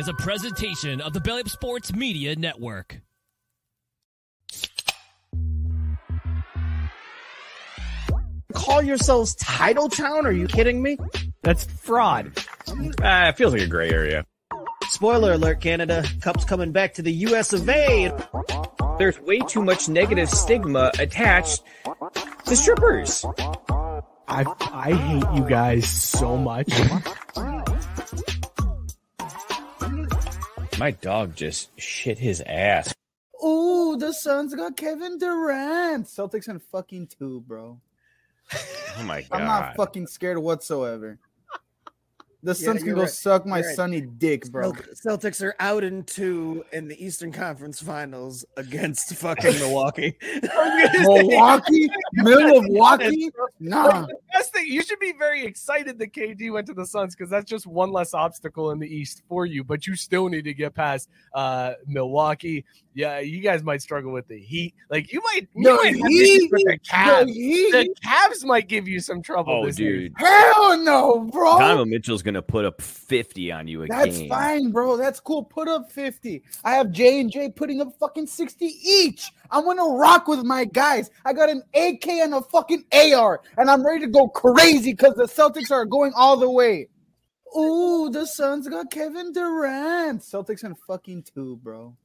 is a presentation of the Belly Up Sports Media Network. Call yourselves Title Town? Are you kidding me? That's fraud. Ah, it feels like a gray area. Spoiler alert, Canada. Cup's coming back to the US of A. There's way too much negative stigma attached to strippers. I I hate you guys so much. My dog just shit his ass. Ooh, the Suns got Kevin Durant. Celtics and fucking two, bro. Oh my god. I'm not fucking scared whatsoever. The Yeah, Suns can go right. suck my right. sunny dick, bro. Celtics are out in two in the Eastern Conference Finals against fucking Milwaukee. Milwaukee, Milwaukee, nah. Best thing, you should be very excited that KD went to the Suns because that's just one less obstacle in the East for you. But you still need to get past uh, Milwaukee. Yeah, you guys might struggle with the Heat. Like you might, you No, might have Heat, issues with the no, Cavs. Heat. The Cavs might give you some trouble. Oh, this year. dude. Hell no, bro. Donovan Mitchell's gonna put up 50 on you again. That's game. fine, bro. That's cool. Put up 50. I have J and J putting up fucking 60 each. I'm gonna rock with my guys. I got an AK and a fucking AR, and I'm ready to go crazy because the Celtics are going all the way. Ooh, the Suns got Kevin Durant. Celtics and fucking two, bro.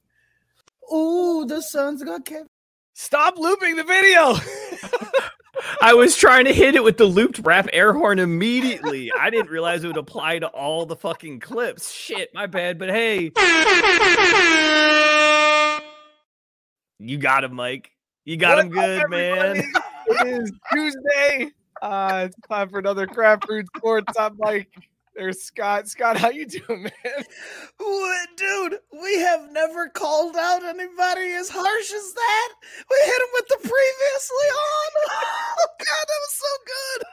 Ooh, the Suns got Kevin. Stop looping the video. I was trying to hit it with the looped rap air horn immediately. I didn't realize it would apply to all the fucking clips. Shit, my bad. But hey, you got him, Mike. You got him What up, good, man. It is Tuesday. Uh, it's time for another Craft Brewed Sports. I'm Mike. There's Scott. Scott, how you doing, man? What, dude? We have never called out anybody as harsh as that. We hit him with the previously on. Oh god, that was so good.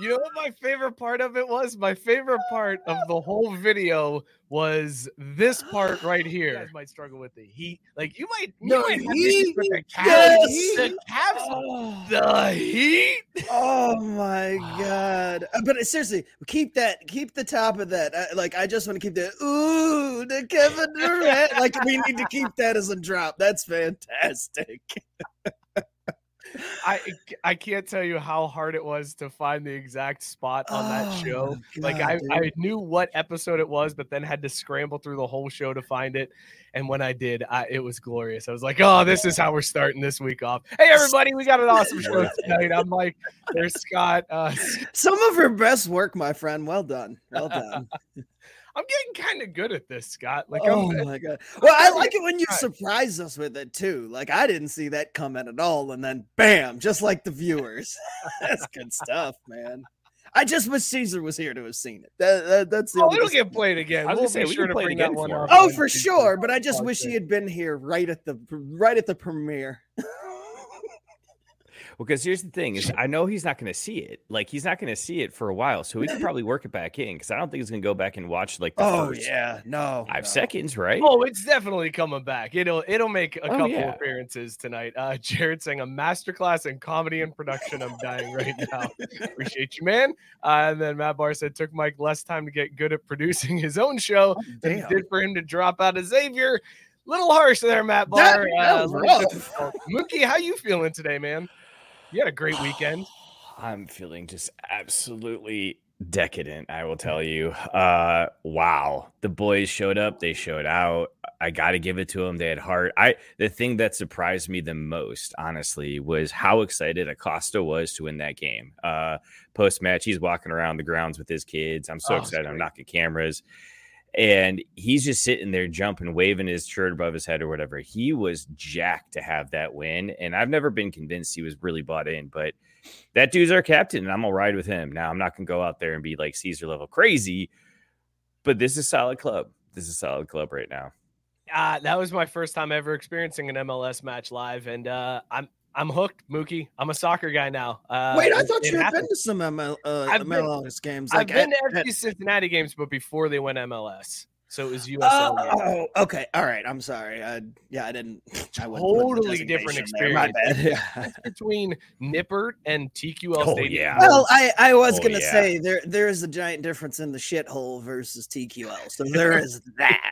You know what my favorite part of it was? My favorite part of the whole video was this part right here. You guys might struggle with the heat. Like you might, you No, might have Heat? with the Cavs. Yes. The Cavs, Oh. the Heat. Oh my god! Uh, But seriously, keep that. Keep the top of that. I, like I just want to keep that. Ooh, the Kevin Durant. like we need to keep that as a drop. That's fantastic. I I can't tell you how hard it was to find the exact spot on that Oh show. my Like I, dude. I knew what episode it was, but then had to scramble through the whole show to find it. And when I did, I, it was glorious. I was like, "Oh, this is how we're starting this week off." Hey, everybody, we got an awesome show tonight. I'm like, There's Scott. Uh, Some of her best work, my friend. Well done. Well done. I'm getting kind of good at this, Scott. Like, oh I'm, my god. Well, I like it when you surprise us with it too. Like I didn't see that coming at all, and then bam, just like the viewers. that's good stuff, man. I just wish Caesar was here to have seen it. That, that- that's the oh, only it'll get played again. I was We'll gonna say, be we sure to bring that one up. Oh, for sure. But I just wish he had been here right at the right at the premiere. Well, because here's the thing: is I know he's not going to see it. Like he's not going to see it for a while, so he can probably work it back in. Because I don't think he's going to go back and watch like the Oh first yeah, no. five no. seconds, right? Oh, it's definitely coming back. It'll it'll make a Oh, couple yeah. appearances tonight. Uh Jared saying a masterclass in comedy and production. I'm dying right now. Appreciate you, man. Uh, and then Matt Barr said took Mike less time to get good at producing his own show than it did for him to drop out of Xavier. Little harsh there, Matt That- Barr. that Uh, rough. Mookie, how you feeling today, man? You had a great weekend. I'm feeling just absolutely decadent, I will tell you. Uh wow. The boys showed up, they showed out. I got to give it to them. They had heart. I the thing that surprised me the most, honestly, was how excited Acosta was to win that game. Uh post match, he's walking around the grounds with his kids. I'm so Oh, excited. I'm knocking cameras. And he's just sitting there jumping, waving his shirt above his head or whatever. He was jacked to have that win. And I've never been convinced he was really bought in, but that dude's our captain, and I'm gonna ride with him. Now I'm not gonna go out there and be like Caesar level crazy, but this is solid club. This is solid club right now. Uh, that was my first time ever experiencing an MLS match live, and uh, I'm I'm hooked, Mookie. I'm a soccer guy now. Uh, Wait, I thought you had happened. been to some ML, uh, I've been- MLS games. I've been at- to FC Cincinnati games, but before they went MLS, so it was USL. games. Oh, okay. All right. I'm sorry. I, yeah, I didn't. I wouldn't put the Totally different designation there. My bad. Yeah. Between Nippert and TQL Oh, Stadium. yeah. Well, I, I was Oh, gonna yeah. say there there is a giant difference in the shithole versus TQL. So there is that.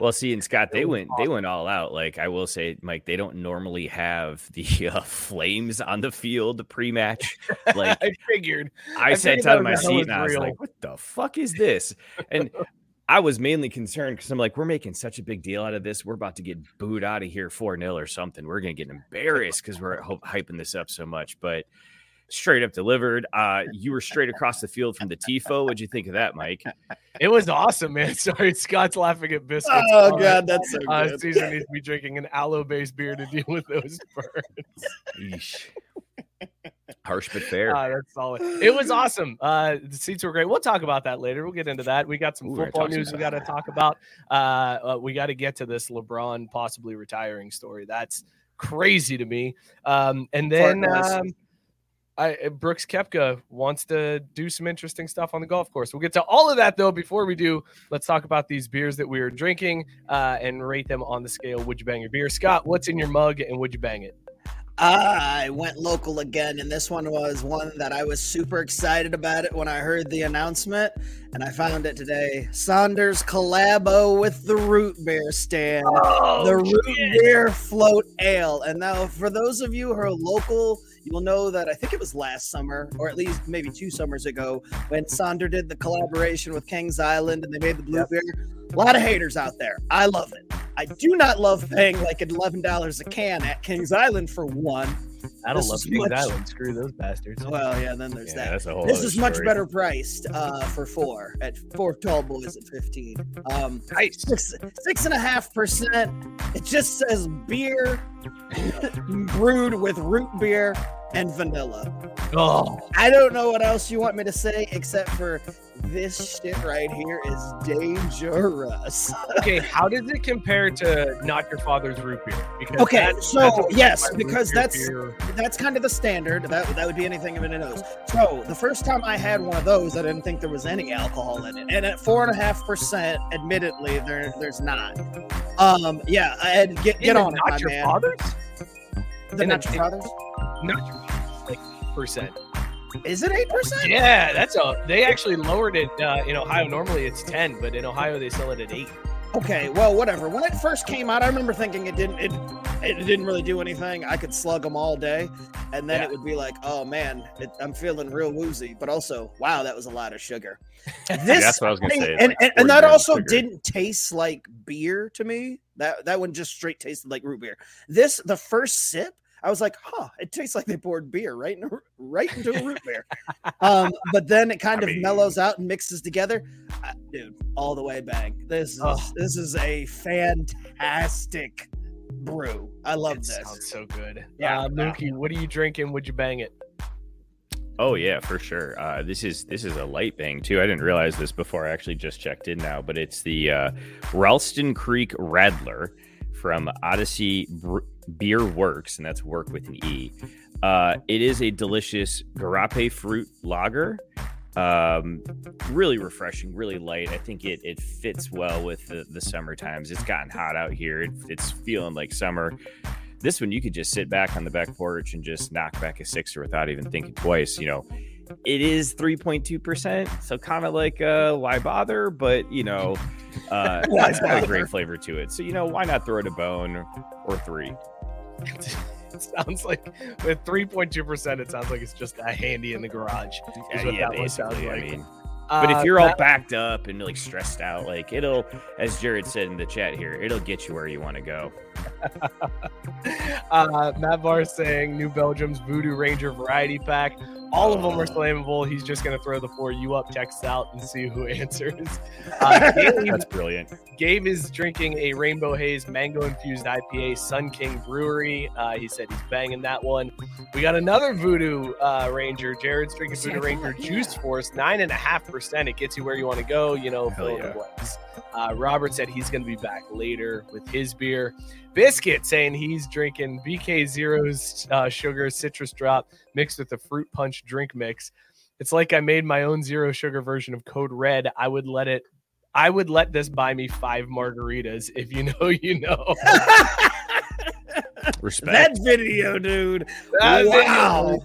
Well, see, and Scott, they went they went all out. Like I will say, Mike, they don't normally have the uh, flames on the field pre-match. Like I figured. I I sat figured down in my seat and I was real. like, "What the fuck is this?" And I was mainly concerned because I'm like, "We're making such a big deal out of this. We're about to get booed out of here four 0 or something. We're gonna get embarrassed because we're hyping this up so much." But straight up delivered. Uh, you were straight across the field from the tifo. What'd you think of that, Mike? It was awesome, man. Sorry, Scott's laughing at biscuits. Oh god, that's so Uh, good. Caesar needs to be drinking an aloe-based beer to deal with those burns. Harsh but fair. Ah, that's solid. It was awesome. Uh, the seats were great. We'll talk about that later. We'll get into that. We got some Ooh, football news we got to talk about. Uh, uh, we got to get to this LeBron possibly retiring story. That's crazy to me. Um, and then um, I, uh, Brooks Koepka wants to do some interesting stuff on the golf course. We'll get to all of that though. Before we do, let's talk about these beers that we are drinking uh, and rate them on the scale. Would you bang your beer, Scott? What's in your mug, and would you bang it? I went local again, and this one was one that I was super excited about it when I heard the announcement, and I found it today. Sonder's collabo with the root beer stand, Oh, the root beer float ale. And now, for those of you who are local, you will know that I think it was last summer, or at least maybe two summers ago, when Sonder did the collaboration with Kings Island and they made the blue beer. A lot of haters out there. I love it. I do not love paying like eleven dollars a can at Kings Island for one. I don't This love Kings much- Island. Screw those bastards. Well, yeah, then there's Yeah, that. that's a whole. This is much better priced uh, for four at four tall boys at fifteen. Um, Nice. six six and a half percent. It just says beer brewed with root beer and vanilla. Oh, I don't know what else you want me to say except for this shit right here is dangerous. okay. How does it compare to not your father's root beer? Because Okay, so, yes, because that's- beer- That's kind of the standard. That that would be anything in a nose. So the first time I had one of those, I didn't think there was any alcohol in it, and at four and a half percent, admittedly, there there's not. Um, yeah, I had get In get on it, not my your man. father's, The not your father's. Not your like percent. Is it eight percent? Yeah, that's a. They actually lowered it uh, in Ohio. Normally it's ten, but in Ohio they sell it at eight. Okay, well, whatever. When it first came out, I remember thinking it didn't it it didn't really do anything. I could slug them all day, and then Yeah. it would be like, oh man, it, I'm feeling real woozy. But also, wow, that was a lot of sugar. This that's what I was gonna thing- say, and, like and, and that also sugar. didn't taste like beer to me. That that one just straight tasted like root beer. This the first sip. I was like, huh, it tastes like they poured beer right in right into a root beer. Um, but then it kind I of mean- mellows out and mixes together. Uh, dude, all the way bang. This is Oh. this is a fantastic brew. I love It this. sounds so good. Yeah. uh, Mookie, what are you drinking? Would you bang it? Oh yeah, for sure. Uh, this is this is a light bang too. I didn't realize this before. I actually just checked in now, but it's the uh, Ralston Creek Radler from Odyssey Bre- Beerwerks, and that's work with an E. Uh, it is a delicious Garape fruit lager. Um, really refreshing, really light. I think it it fits well with the, the summer times. It's gotten hot out here. It, it's feeling like summer. This one you could just sit back on the back porch and just knock back a sixer without even thinking twice. You know, it is 3.2%, so kind of like uh why bother, but you know, uh it's got a great flavor to it. So you know, why not throw it a bone or, or three? It sounds like with 3.2%, it sounds like it's just a handy in the garage. that one sounds basically. I like. mean, but Uh, if you're all backed up and like stressed out, like it'll, as Jared said in the chat here, it'll get you where you want to go. uh, Matt Barr saying New Belgium's Voodoo Ranger variety pack. All of them are slammable. He's just going to throw the four you up texts out and see who answers. Uh, Gabe, That's brilliant. Gabe is drinking a Rainbow Haze mango infused IPA, Sun King Brewery. Uh, he said he's banging that one. We got another Voodoo uh, Ranger. Jared's drinking See, Voodoo Ranger thought- Juice Force, nine and a half percent. It gets you where you want to go. You know, fill in the blanks. Uh, Robert said he's going to be back later with his beer. Biscuit saying he's drinking BK Zero's uh, sugar citrus drop mixed with a fruit punch drink mix. It's like I made my own zero sugar version of Code Red. I would let it. I would let this buy me five margaritas. If you know, you know. Respect. that video, dude. That video- wow.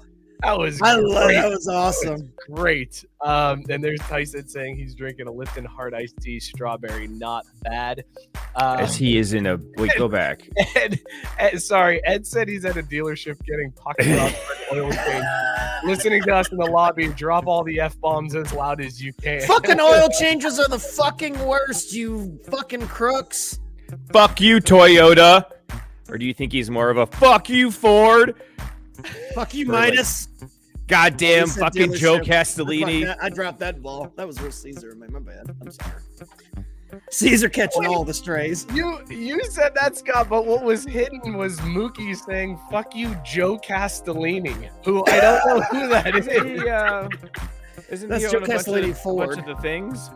That was I love great. that was awesome. great. Um, and there's Tyson saying he's drinking a Lipton Hard Iced Tea Strawberry. Not bad. Uh, As he is in a wait, go back. Ed, Ed- sorry, Ed said he's at a dealership getting pocket robbed for an oil change. Listening to us in the lobby, drop all the f bombs as loud as you can. fucking oil changes are the fucking worst, you fucking crooks. Fuck you, Toyota. Or do you think he's more of a fuck you, Ford? Fuck you, Or Midas. Goddamn He said fucking Joe dealership. Castellini. Fuck. I dropped that ball. That was real Caesar. My, my bad. I'm sorry. Caesar catching all the strays. You you said that, Scott, but what was hidden was Mookie saying "fuck you, Joe Castellini," who I don't know who that is. He, uh, isn't That's he Joe own a bunch Castellini of, Ford. bunch of the things?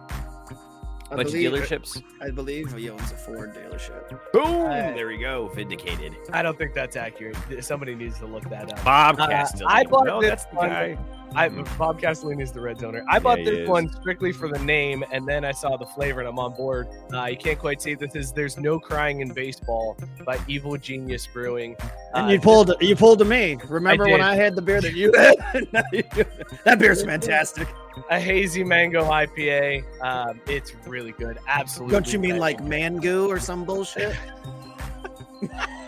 I bunch of dealerships. I believe he owns a Ford dealership. Boom! Uh, there we go. Vindicated. I don't think that's accurate. Somebody needs to look that up. Bob Uh, Castellini. I bought no, this that's the one- guy. I Bob Castellini is the red zoner. I bought he this is. one strictly for the name, and then I saw the flavor, and I'm on board. Uh, you can't quite see this is "There's No Crying in Baseball" by Evil Genius Brewing. And Uh, you pulled you pulled to me. Remember when. I had the beer that you had? Now you do. that beer's fantastic. a hazy mango IPA. Um, it's really good. Absolutely. Don't you mean like Mango or some bullshit?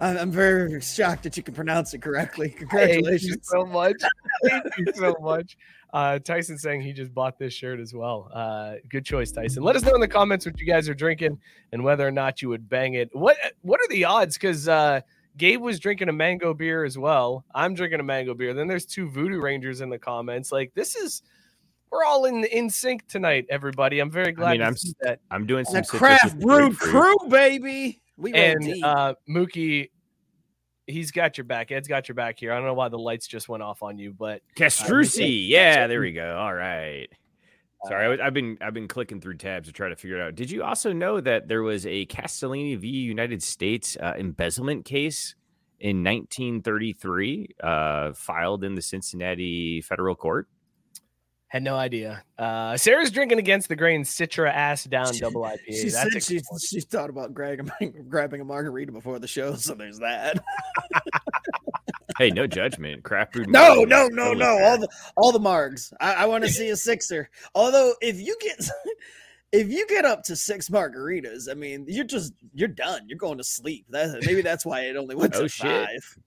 I'm I'm very shocked that you can pronounce it correctly. Congratulations. so much. Thank you so much. Uh, Tyson saying he just bought this shirt as well. Uh, good choice, Tyson. Let us know in the comments what you guys are drinking and whether or not you would bang it. What What are the odds? Because uh, Gabe was drinking a mango beer as well. I'm drinking a mango beer. Then there's two Voodoo Rangers in the comments. Like this is. We're all in in sync tonight, everybody. I'm very glad mean, to I'm see that. I'm doing some craft with the brewed crew, baby. We and uh Mookie, he's got your back. Ed's got your back here. I don't know why the lights just went off on you, but Castrucci. Yeah, there we go. All right. Sorry, I was, I've been I've been clicking through tabs to try to figure it out. Did you also know that there was a Castellini v United States uh, embezzlement case in 1933 uh, filed in the Cincinnati federal court? Had no idea. Uh Sarah's drinking against the grain Citra ass down She- double IPA. she That's said she, she thought about grabbing, grabbing a margarita before the show, so there's that. Hey, no judgment. Craft brewed. No, no, no, no. fair. All the all the margs. I, I want to see a sixer. Although if you get if you get up to six margaritas, I mean, you're just you're done. You're going to sleep. That maybe that's why it only went Oh, to shit. five.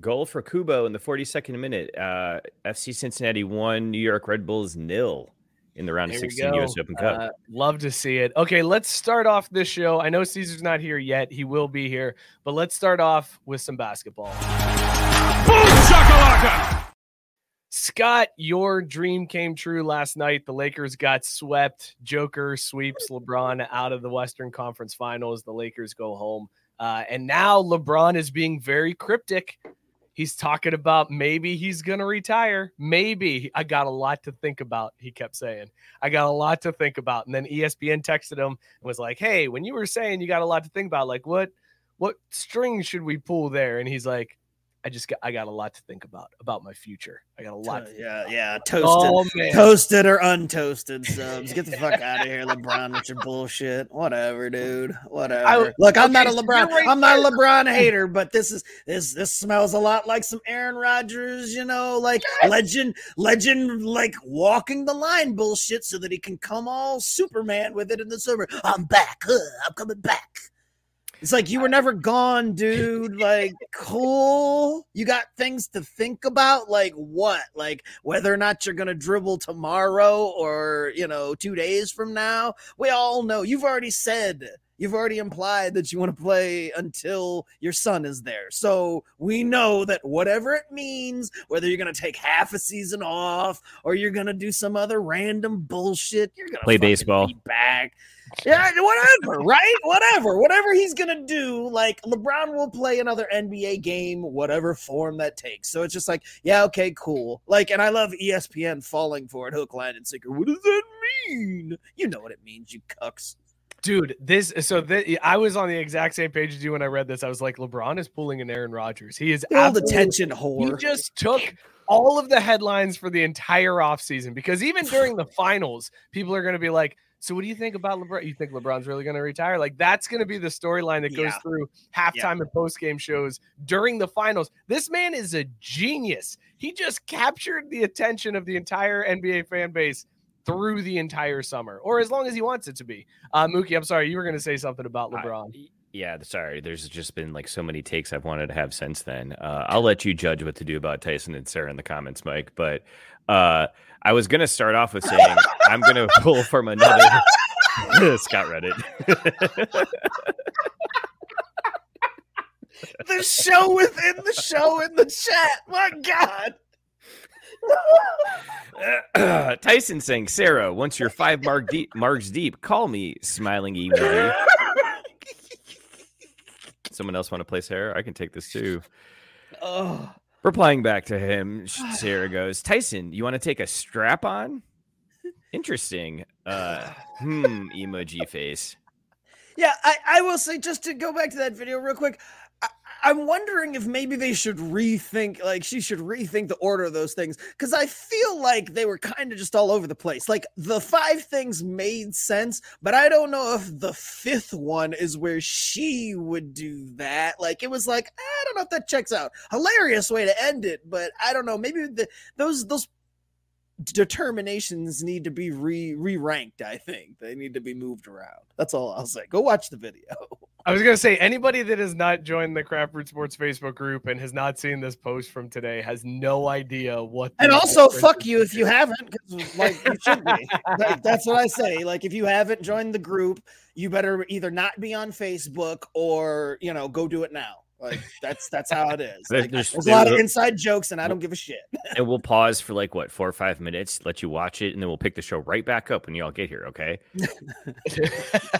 Goal for Kubo in the 42nd minute. Uh, FC Cincinnati won. New York Red Bulls nil in the round of There we 16. U.S. Open Cup. Uh, love to see it. Okay, let's start off this show. I know Caesar's not here yet. He will be here, but let's start off with some basketball. Scott, your dream came true last night. The Lakers got swept. Joker sweeps LeBron out of the Western Conference Finals. The Lakers go home. Uh, and now LeBron is being very cryptic. He's talking about maybe he's going to retire. Maybe. I got a lot to think about, he kept saying. I got a lot to think about. And then ESPN texted him and was like, "Hey, when you were saying you got a lot to think about, like what what string should we pull there?" And he's like, "I just got I got a lot to think about about my future. I got a lot." To think yeah, about." yeah, toasted, Oh, toasted or untoasted subs. Get the fuck out of here, LeBron, with your bullshit. Whatever, dude. Whatever. Look, I'm not a LeBron. right I'm not a. LeBron hater, but this is this this smells a lot like some Aaron Rodgers. You know, like legend, legend, like walking the line bullshit, so that he can come all Superman with it in the summer. I'm back. Huh, I'm coming back. It's like you were never gone, dude. Like, cool. You got things to think about. Like, what? Like, whether or not you're going to dribble tomorrow or, you know, two days from now. We all know. You've already said, you've already implied that you want to play until your son is there. So we know that whatever it means, whether you're going to take half a season off or you're going to do some other random bullshit, you're going to Play baseball. back. Yeah, whatever, right? Whatever, whatever he's gonna do. Like LeBron will play another NBA game, whatever form that takes. So it's just like, yeah, okay, cool. Like, and I love ESPN falling for it, hook, line, and sinker. What does that mean? You know what it means, you cucks. Dude, this so th- I was on the exact same page as you when I read this. I was like, LeBron is pulling an Aaron Rodgers. He is Full absolutely- attention He whore. just took all of the headlines for the entire offseason because even during the finals, people are going to be like, So, what do you think about LeBron? You think LeBron's really going to retire? Like, that's going to be the storyline that goes Yeah. through halftime and post game shows during the finals. This man is a genius. He just captured the attention of the entire NBA fan base through the entire summer, or as long as he wants it to be. Uh, Mookie, I'm sorry, you were going to say something about I- LeBron. yeah, sorry. There's just been like so many takes I've wanted to have since then. Uh, I'll let you judge what to do about Tyson and Sarah in the comments, Mike. But uh, I was gonna start off with saying I'm gonna pull from another. Scott read it. the show within the show in the chat. My God. Tyson saying, Sarah, once you're five mark deep, marks deep, call me smiling emoji. Someone else want to play Sarah? I can take this too. Oh, Replying back to him, Sarah goes, Tyson, you want to take a strap on? Interesting. Uh, hmm, emoji face. Yeah, I, I will say just to go back to that video real quick. I'm wondering if maybe they should rethink, like she should rethink the order of those things, because I feel like they were kind of just all over the place. Like the five things made sense, but I don't know if the fifth one is where she would do that. Like it was like I don't know if that checks out. Hilarious way to end it, but I don't know. Maybe the, those those determinations need to be re re ranked. I think they need to be moved around. That's all I'll say. Go watch the video. I was gonna say anybody that has not joined the Craft Brewed Sports Facebook group and has not seen this post from today has no idea what. And also, fuck you if you haven't, like you should be. Like, that's what I say. Like if you haven't joined the group, you better either not be on Facebook or you know go do it now. Like that's that's how it is. Like, there's- there's, a lot of inside jokes, and I don't give a shit. And we'll pause for like what four or five minutes, let you watch it, and then we'll pick the show right back up when you all get here. Okay.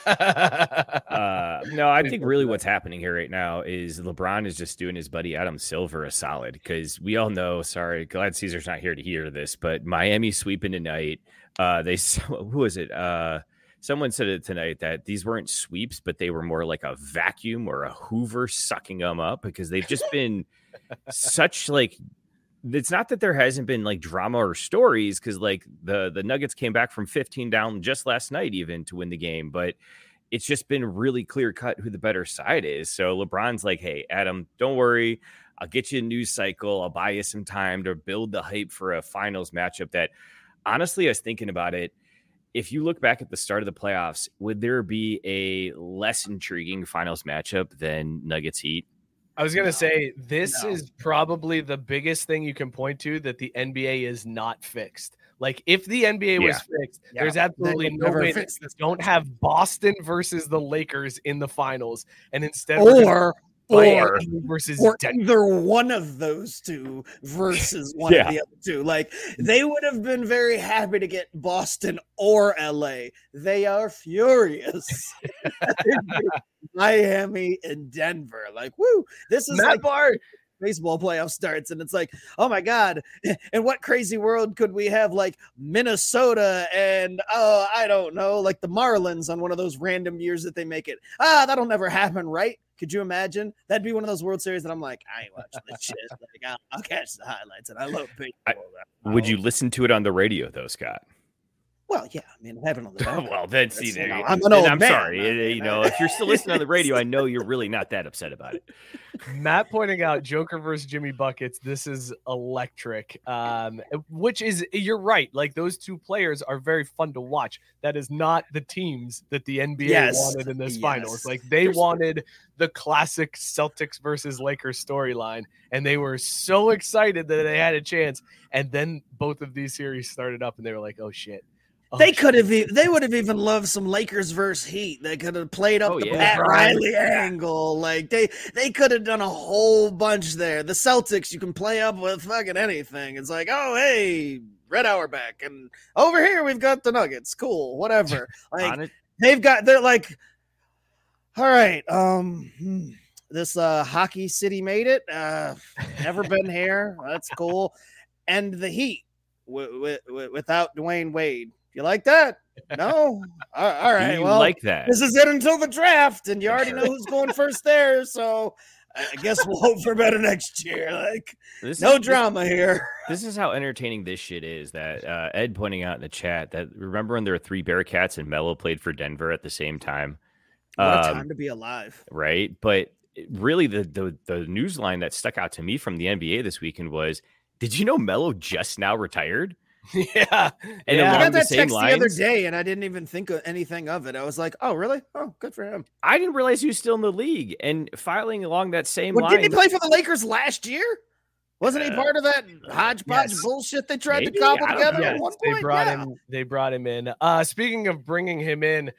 Uh, no, I think really what's happening here right now is LeBron is just doing his buddy Adam Silver a solid because we all know. Sorry, glad Caesar's not here to hear this, but Miami sweeping tonight. Uh, they who was it? Uh, someone said it tonight that these weren't sweeps, but they were more like a vacuum or a Hoover sucking them up because they've just been such like it's not that there hasn't been like drama or stories because like the the Nuggets came back from 15 down just last night even to win the game, but it's just been really clear cut who the better side is. So LeBron's like, hey, Adam, don't worry. I'll get you a news cycle. I'll buy you some time to build the hype for a finals matchup that honestly, I was thinking about it. If you look back at the start of the playoffs, would there be a less intriguing finals matchup than Nuggets Heat? I was gonna say this No. is probably the biggest thing you can point to that the NBA is not fixed. Like if the NBA was fixed, Yeah, there's absolutely no never way that this don't have Boston versus the Lakers in the finals, and instead Or Miami or versus or Denver. either one of those two versus one Yeah. of the other two. Like they would have been very happy to get Boston or LA. They are furious. Miami and Denver. Like, woo, this is Matt like baseball playoff starts, and it's like, oh my god! And what crazy world could we have like Minnesota and oh, I don't know, like the Marlins on one of those random years that they make it? Ah, that'll never happen, right? Could you imagine? That'd be one of those World Series that I'm like, I ain't watching this shit. Like, I'll, I'll catch the highlights, and I love baseball. Would oh. you listen to it on the radio though, Scott? Well, yeah, I mean, having on the back. well, then see That's, you know, I'm an then old I'm man, sorry. I eh, mean, you know, if you're still listening on the radio, I know you're really not that upset about it. Matt pointing out Joker versus Jimmy Buckets. This is electric. Um, eh, which is eh, you're right. Like those two players are very fun to watch. That is not the teams that the NBA Yes. wanted in this finals. Yes. Like they There's- wanted the classic Celtics versus Lakers storyline, and they were so excited that they had a chance. And then both of these series started up, and they were like, "Oh shit." Oh, They could have. e- They would have even loved some Lakers versus Heat. They could have played up Oh, the yeah. Pat Right. Riley angle. Like they, they could have done a whole bunch there. The Celtics, you can play up with fucking anything. It's like, oh hey, Red Auerbach, and over here we've got the Nuggets. Cool, whatever. Like they've got. They're like, all right. Um, hmm, this uh hockey city made it. Uh, never been here. That's cool. And the Heat w- w- without Dwyane Wade. You like that? No. all right. Well, like that? this is it until the draft, and you already know who's going first there. So I guess we'll hope for better next year. Like This no is- drama here. This is how entertaining this shit is. That uh, Ed pointing out in the chat that remember when there were three Bearcats and Melo played for Denver at the same time, What a Um, time to be alive. right? But really, the, the the news line that stuck out to me from the NBA this weekend was: Did you know Melo just now retired? yeah. And Yeah. I got that same text the other day, and I didn't even think of anything of it. I was like, "Oh, really? Oh, good for him." I didn't realize he was still in the league and filing along that same Well, line. didn't he play for the Lakers last year? Wasn't he Uh, part of that hodgepodge yes. bullshit they tried Maybe? to cobble together know. at one point? they brought Yeah. him they brought him in uh speaking of bringing him in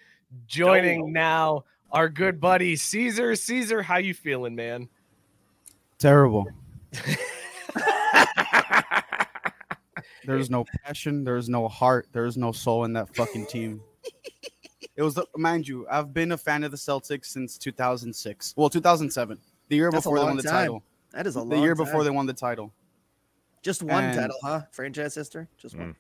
joining now our good buddy caesar caesar how you feeling man Terrible. There's no passion. There's no heart. There's no soul in that fucking team. It was, the, mind you, I've been a fan of the Celtics since 2006. Well, 2007, the year That's before they won the time. title. That is a long time. The long year before they won the title, just one and- title, huh? Franchise history, just one. Mm.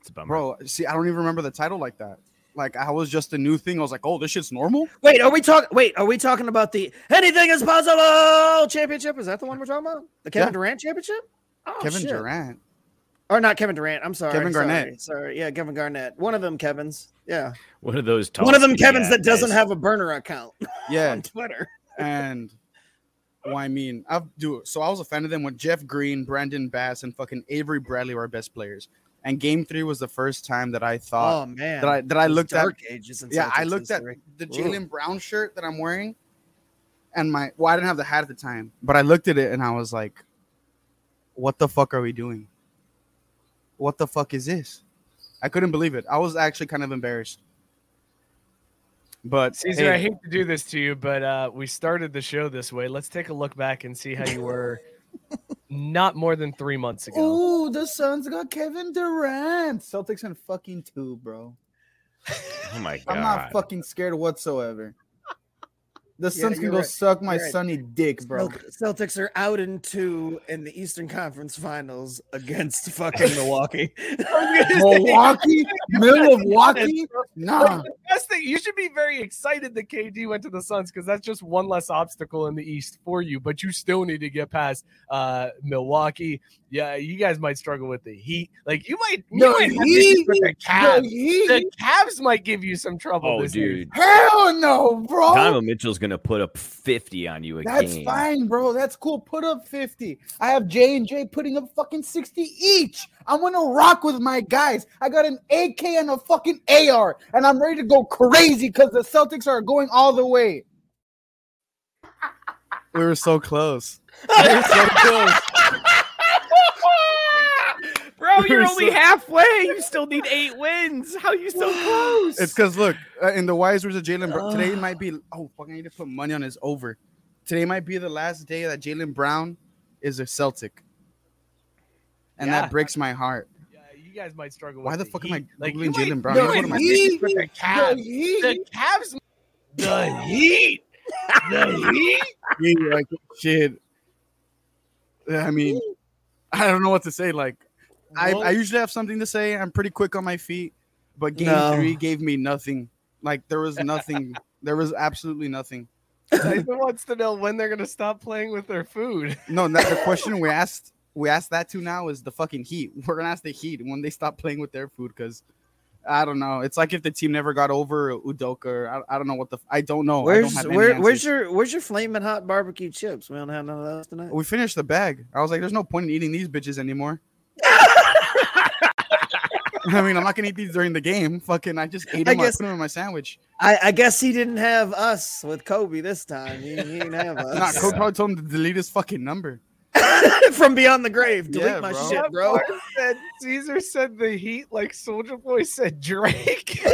It's a bummer. bro. See, I don't even remember the title like that. Like I was just a new thing. I was like, oh, this shit's normal. Wait, are we talking? Wait, are we talking about the anything is possible championship? Is that the one we're talking about? The Kevin Yeah. Durant championship? Oh, Kevin shit. Durant. Or not Kevin Durant? I'm sorry, Kevin Garnett. Sorry, yeah, Kevin Garnett. One of them Kevin's. Yeah, One of those. one of them skinny Kevin's that doesn't guys. have a burner account Yeah, on Twitter. and well, I mean, I've do so. I was a fan of them when Jeff Green, Brandon Bass, and fucking Avery Bradley were our best players. And Game Three was the first time that I thought oh man, that I that I Those looked at dark ages. in yeah, I Celtics looked at the Jaylen Brown shirt that I'm wearing, and my well, I didn't have the hat at the time, but I looked at it and I was like, "What the fuck are we doing? What the fuck is this?" I couldn't believe it. I was actually kind of embarrassed. But caesar hey, i hate to do this to you but uh we started the show this way let's take a look back and see how you were not more than three months ago oh, the Suns got Kevin Durant. Celtics and fucking two, bro. Oh my god! I'm not fucking scared whatsoever. The Yeah, Suns can go right. suck my You're right. sunny dick, bro. Celt- Celtics are out in two in the Eastern Conference Finals against fucking Milwaukee. Milwaukee, Milwaukee, nah. That's the you should be very excited that KD went to the Suns because that's just one less obstacle in the East for you. But you still need to get past uh Milwaukee. Yeah, you guys might struggle with the Heat. Like you might, you The might Heat, issues the Cavs. The Heat? The Cavs might give you some trouble. Oh, this year. dude, Hell no, bro. Donovan Mitchell's gonna put up fifty on you again. That's fine, bro. That's cool. Put up 50. I have J and J putting up fucking 60 each. I'm gonna rock with my guys. I got an AK and a fucking AR, and I'm ready to go crazy because the Celtics are going all the way. We were so close. We were so close. Bro, you're only so- halfway. You still need eight wins. How are you so close? It's because look, uh, in the Wise words of Jaylen Brown, today might be. Oh, fuck! I need to put money on his over. Today might be the last day that Jaylen Brown is a Celtic, and Yeah. that breaks my heart. Yeah, you guys might struggle. Why with the the fuck am I Heat. Like, googling you might- Jaylen Brown? you You know might what I have thinking? issues with the Cavs. The Cavs. The Heat. The Heat. Yeah, like shit. I mean, I don't know what to say. Like, I, I usually have something to say. I'm pretty quick on my feet, but game No. three gave me nothing. Like, there was nothing. there was absolutely nothing. Tyson wants to know when they're gonna stop playing with their food. No, that, the question we asked we asked that to now is the fucking Heat. We're gonna ask the Heat when they stop playing with their food because I don't know. It's like if the team never got over Udoka. Or I, I don't know what the I don't know. I don't Where's have where, where's your where's your flaming hot barbecue chips? We don't have none of those tonight. We finished the bag. I was like, there's no point in eating these bitches anymore. I mean, I'm not gonna eat these during the game. Fucking, I just ate them. I, guess- put them in my sandwich. I, I guess he didn't have us with Kobe this time. He, he didn't have Nah, us. Kobe probably told him to delete his fucking number. From beyond the grave. Delete Yeah, my bro. shit, bro. said Caesar said the Heat like Soldier Boy said Drake. you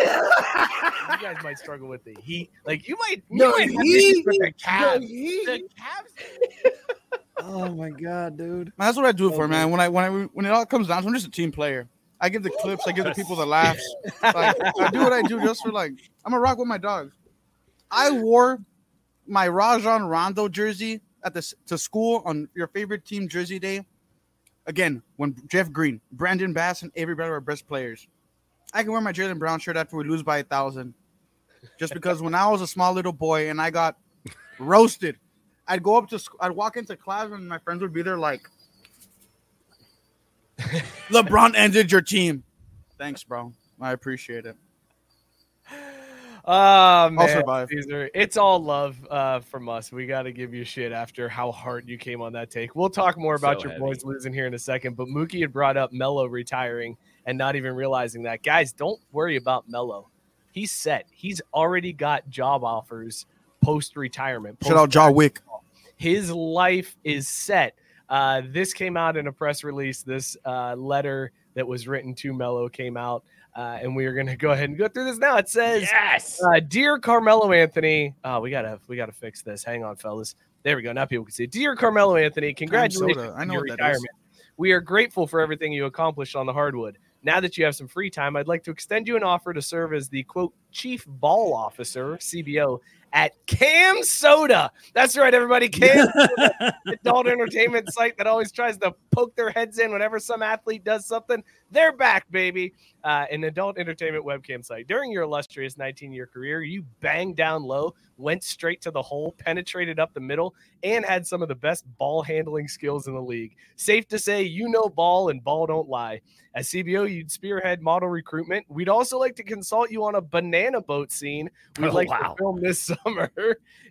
guys might struggle with the Heat. Like you might, you The might have Heat? the Cavs. The Heat? The Cavs. Oh my god, dude. That's what I do it for, oh, man. When I when I when it all comes down to, it, I'm just a team player. I give the clips. I give the people the laughs. Like, I do what I do just for like I'm a rock with my dogs. I wore my Rajon Rondo jersey at the to school on your favorite team jersey day. Again, when Jeff Green, Brandon Bass, and Avery Bradley were best players. I can wear my Jaylen Brown shirt after we lose by a thousand, just because when I was a small little boy and I got roasted, I'd go up to I'd walk into class and my friends would be there like, LeBron ended your team. Thanks, bro. I appreciate it. Oh man, survive. Caesar. It's all love uh, from us. We got to give you shit after how hard you came on that take. We'll talk more about So your boys losing here in a second. But Mookie had brought up Melo retiring and not even realizing that. Guys, don't worry about Melo. He's set. He's already got job offers post retirement. Shout out Jaw Wick. his life is set. Uh, this came out in a press release. This uh, letter that was written to Melo came out, uh, and we are going to go ahead and go through this now. It says, Yes. uh, "Dear Carmelo Anthony, oh, we gotta we gotta fix this. Hang on, fellas. There we go. Now people can see. Dear Carmelo Anthony, congratulations soda. I on know your what that is. retirement. We are grateful for everything you accomplished on the hardwood. Now that you have some free time, I'd like to extend you an offer to serve as the quote chief ball officer (CBO) at CamSoda. That's right, everybody. Cam the adult entertainment site that always tries to poke their heads in whenever some athlete does something. They're back, baby. Uh, an adult entertainment webcam site. During your illustrious 19 year career, you banged down low, went straight to the hole, penetrated up the middle, and had some of the best ball handling skills in the league. Safe to say, you know ball and ball don't lie. As CBO, you'd spearhead model recruitment. We'd also like to consult you on a banana boat scene we'd Oh, like wow. to film this summer.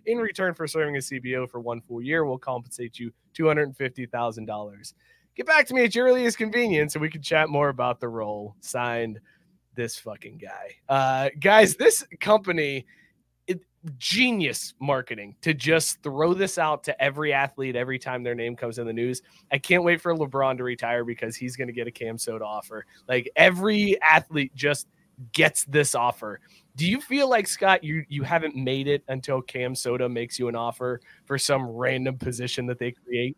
In return for serving as CBO for one full year, we'll compensate you $250,000. Get back to me at your earliest convenience and we can chat more about the role. Signed, this fucking guy. Uh, guys, this company, it, genius marketing to just throw this out to every athlete every time their name comes in the news. I can't wait for LeBron to retire because he's going to get a CamSoda offer. Like every athlete just gets this offer. Do you feel like Scott, you you haven't made it until CamSoda makes you an offer for some random position that they create?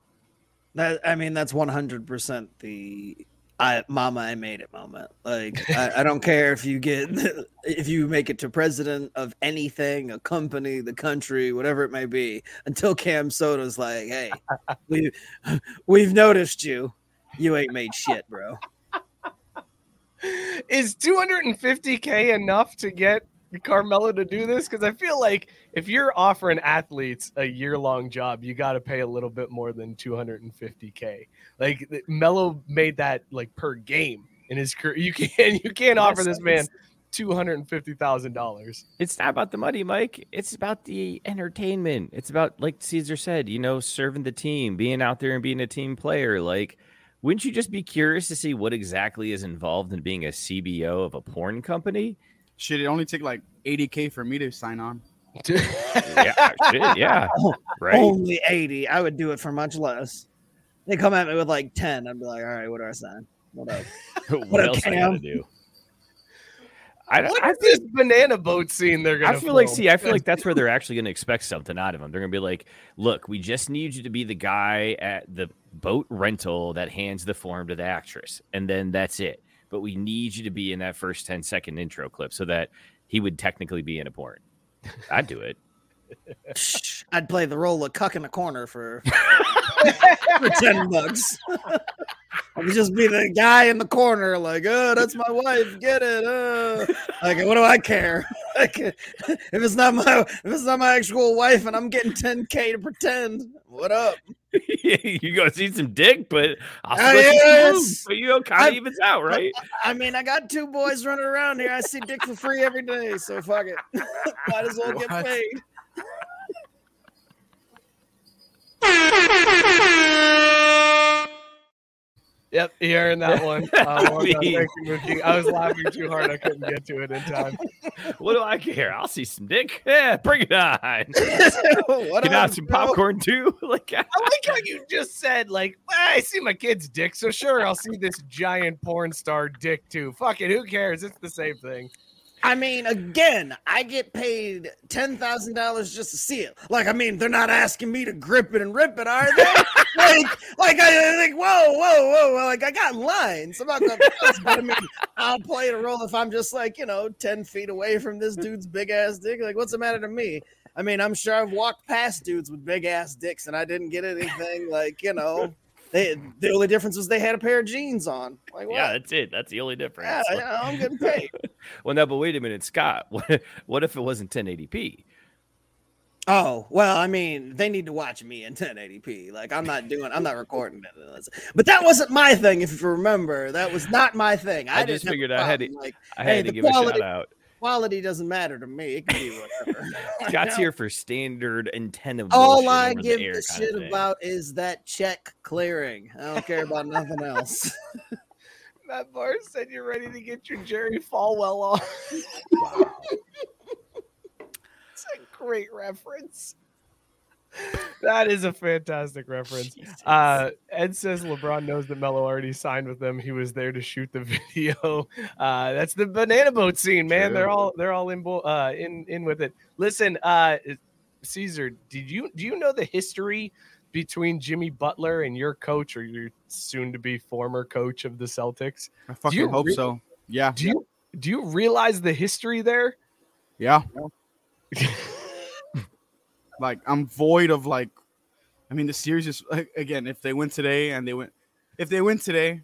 That I mean, that's one hundred percent the I mama I made it moment. Like I, I don't care if you get if you make it to president of anything, a company, the country, whatever it may be, until CamSoda's like, hey, we we've noticed you. You ain't made shit, bro. Is 250k enough to get Carmelo to do this? Because I feel like if you're offering athletes a year long job, you got to pay a little bit more than 250k. Like Melo made that like per game in his career. You can't you can't offer this man two hundred and fifty thousand dollars. It's not about the money, Mike. It's about the entertainment. It's about, like Caesar said, you know, serving the team, being out there and being a team player. Like, wouldn't you just be curious to see what exactly is involved in being a CBO of a porn company? Should it only take like 80k for me to sign on. Yeah, shit, yeah, oh, right. Only 80. I would do it for much less. They come at me with like 10. I'd be like, all right, what do I sign? What up? what up, else I gotta do? I, What I is this banana boat scene they're gonna? I feel like, see, I feel like that's where they're actually going to expect something out of him. They're going to be like, look, we just need you to be the guy at the boat rental that hands the form to the actress. And then that's it. But we need you to be in that first 10 second intro clip so that he would technically be in a porn. I'd do it. I'd play the role of cuck in the corner for, for 10 bucks. I would just be the guy in the corner, like, oh, that's my wife, get it. Uh. Like, what do I care? Like, if it's not my if it's not my actual wife and I'm getting 10k to pretend, what up? you go see some dick, but I'll some yes. so you know, kind I- of evens out, right? I mean, I got two boys running around here. I see dick for free every day, so fuck it. Might as well get What? paid. Yep, hearing that one. Uh, I well done. mean- Thank you, Mookie. I was laughing too hard. I couldn't get to it in time. what do I care? I'll see some dick. Yeah, bring it on. what Can I up, have some bro? popcorn too? like, I like how you just said, like, "Well, I see my kid's dick, so sure, I'll see this giant porn star dick too. Fuck it, who cares? It's the same thing. I mean, again, I get paid ten thousand dollars just to see it. Like, I mean, they're not asking me to grip it and rip it, are they? like, like I think, whoa, whoa, whoa, like I got lines. I'm not gonna, but I mean, I'll play the role if I'm just like, you know, ten feet away from this dude's big ass dick. Like, what's the matter to me? I mean, I'm sure I've walked past dudes with big ass dicks and I didn't get anything. Like, you know, they the only difference was they had a pair of jeans on. Like, what? yeah, that's it. That's the only difference. yeah, yeah, I'm getting paid. Well, now, but wait a minute, Scott. What, what if it wasn't 1080p? Oh, well, I mean, they need to watch me in 1080p. Like, I'm not doing, I'm not recording it. But that wasn't my thing, if you remember. That was not my thing. I, I just figured I had to- Like, I Hey, had to the give a shout out. Quality doesn't matter to me. It can be whatever. Scott's here for standard antenna. All I give a shit about is that check clearing. I don't care about nothing else. Matt Barr said you're ready to get your Jerry Falwell on. it's a great reference. That is a fantastic reference. Uh, Ed says LeBron knows that Melo already signed with them. He was there to shoot the video. Uh, that's the banana boat scene, man. They're all they're all in bo- uh, in in with it. Listen, uh, Caesar, did you do you know the history between Jimmy Butler and your coach or your soon to be former coach of the Celtics? I fucking hope really- so. Yeah, Do you do you realize the history there? yeah. Like I'm void of like. I mean, the series is again. If they win today and they win, if they win today,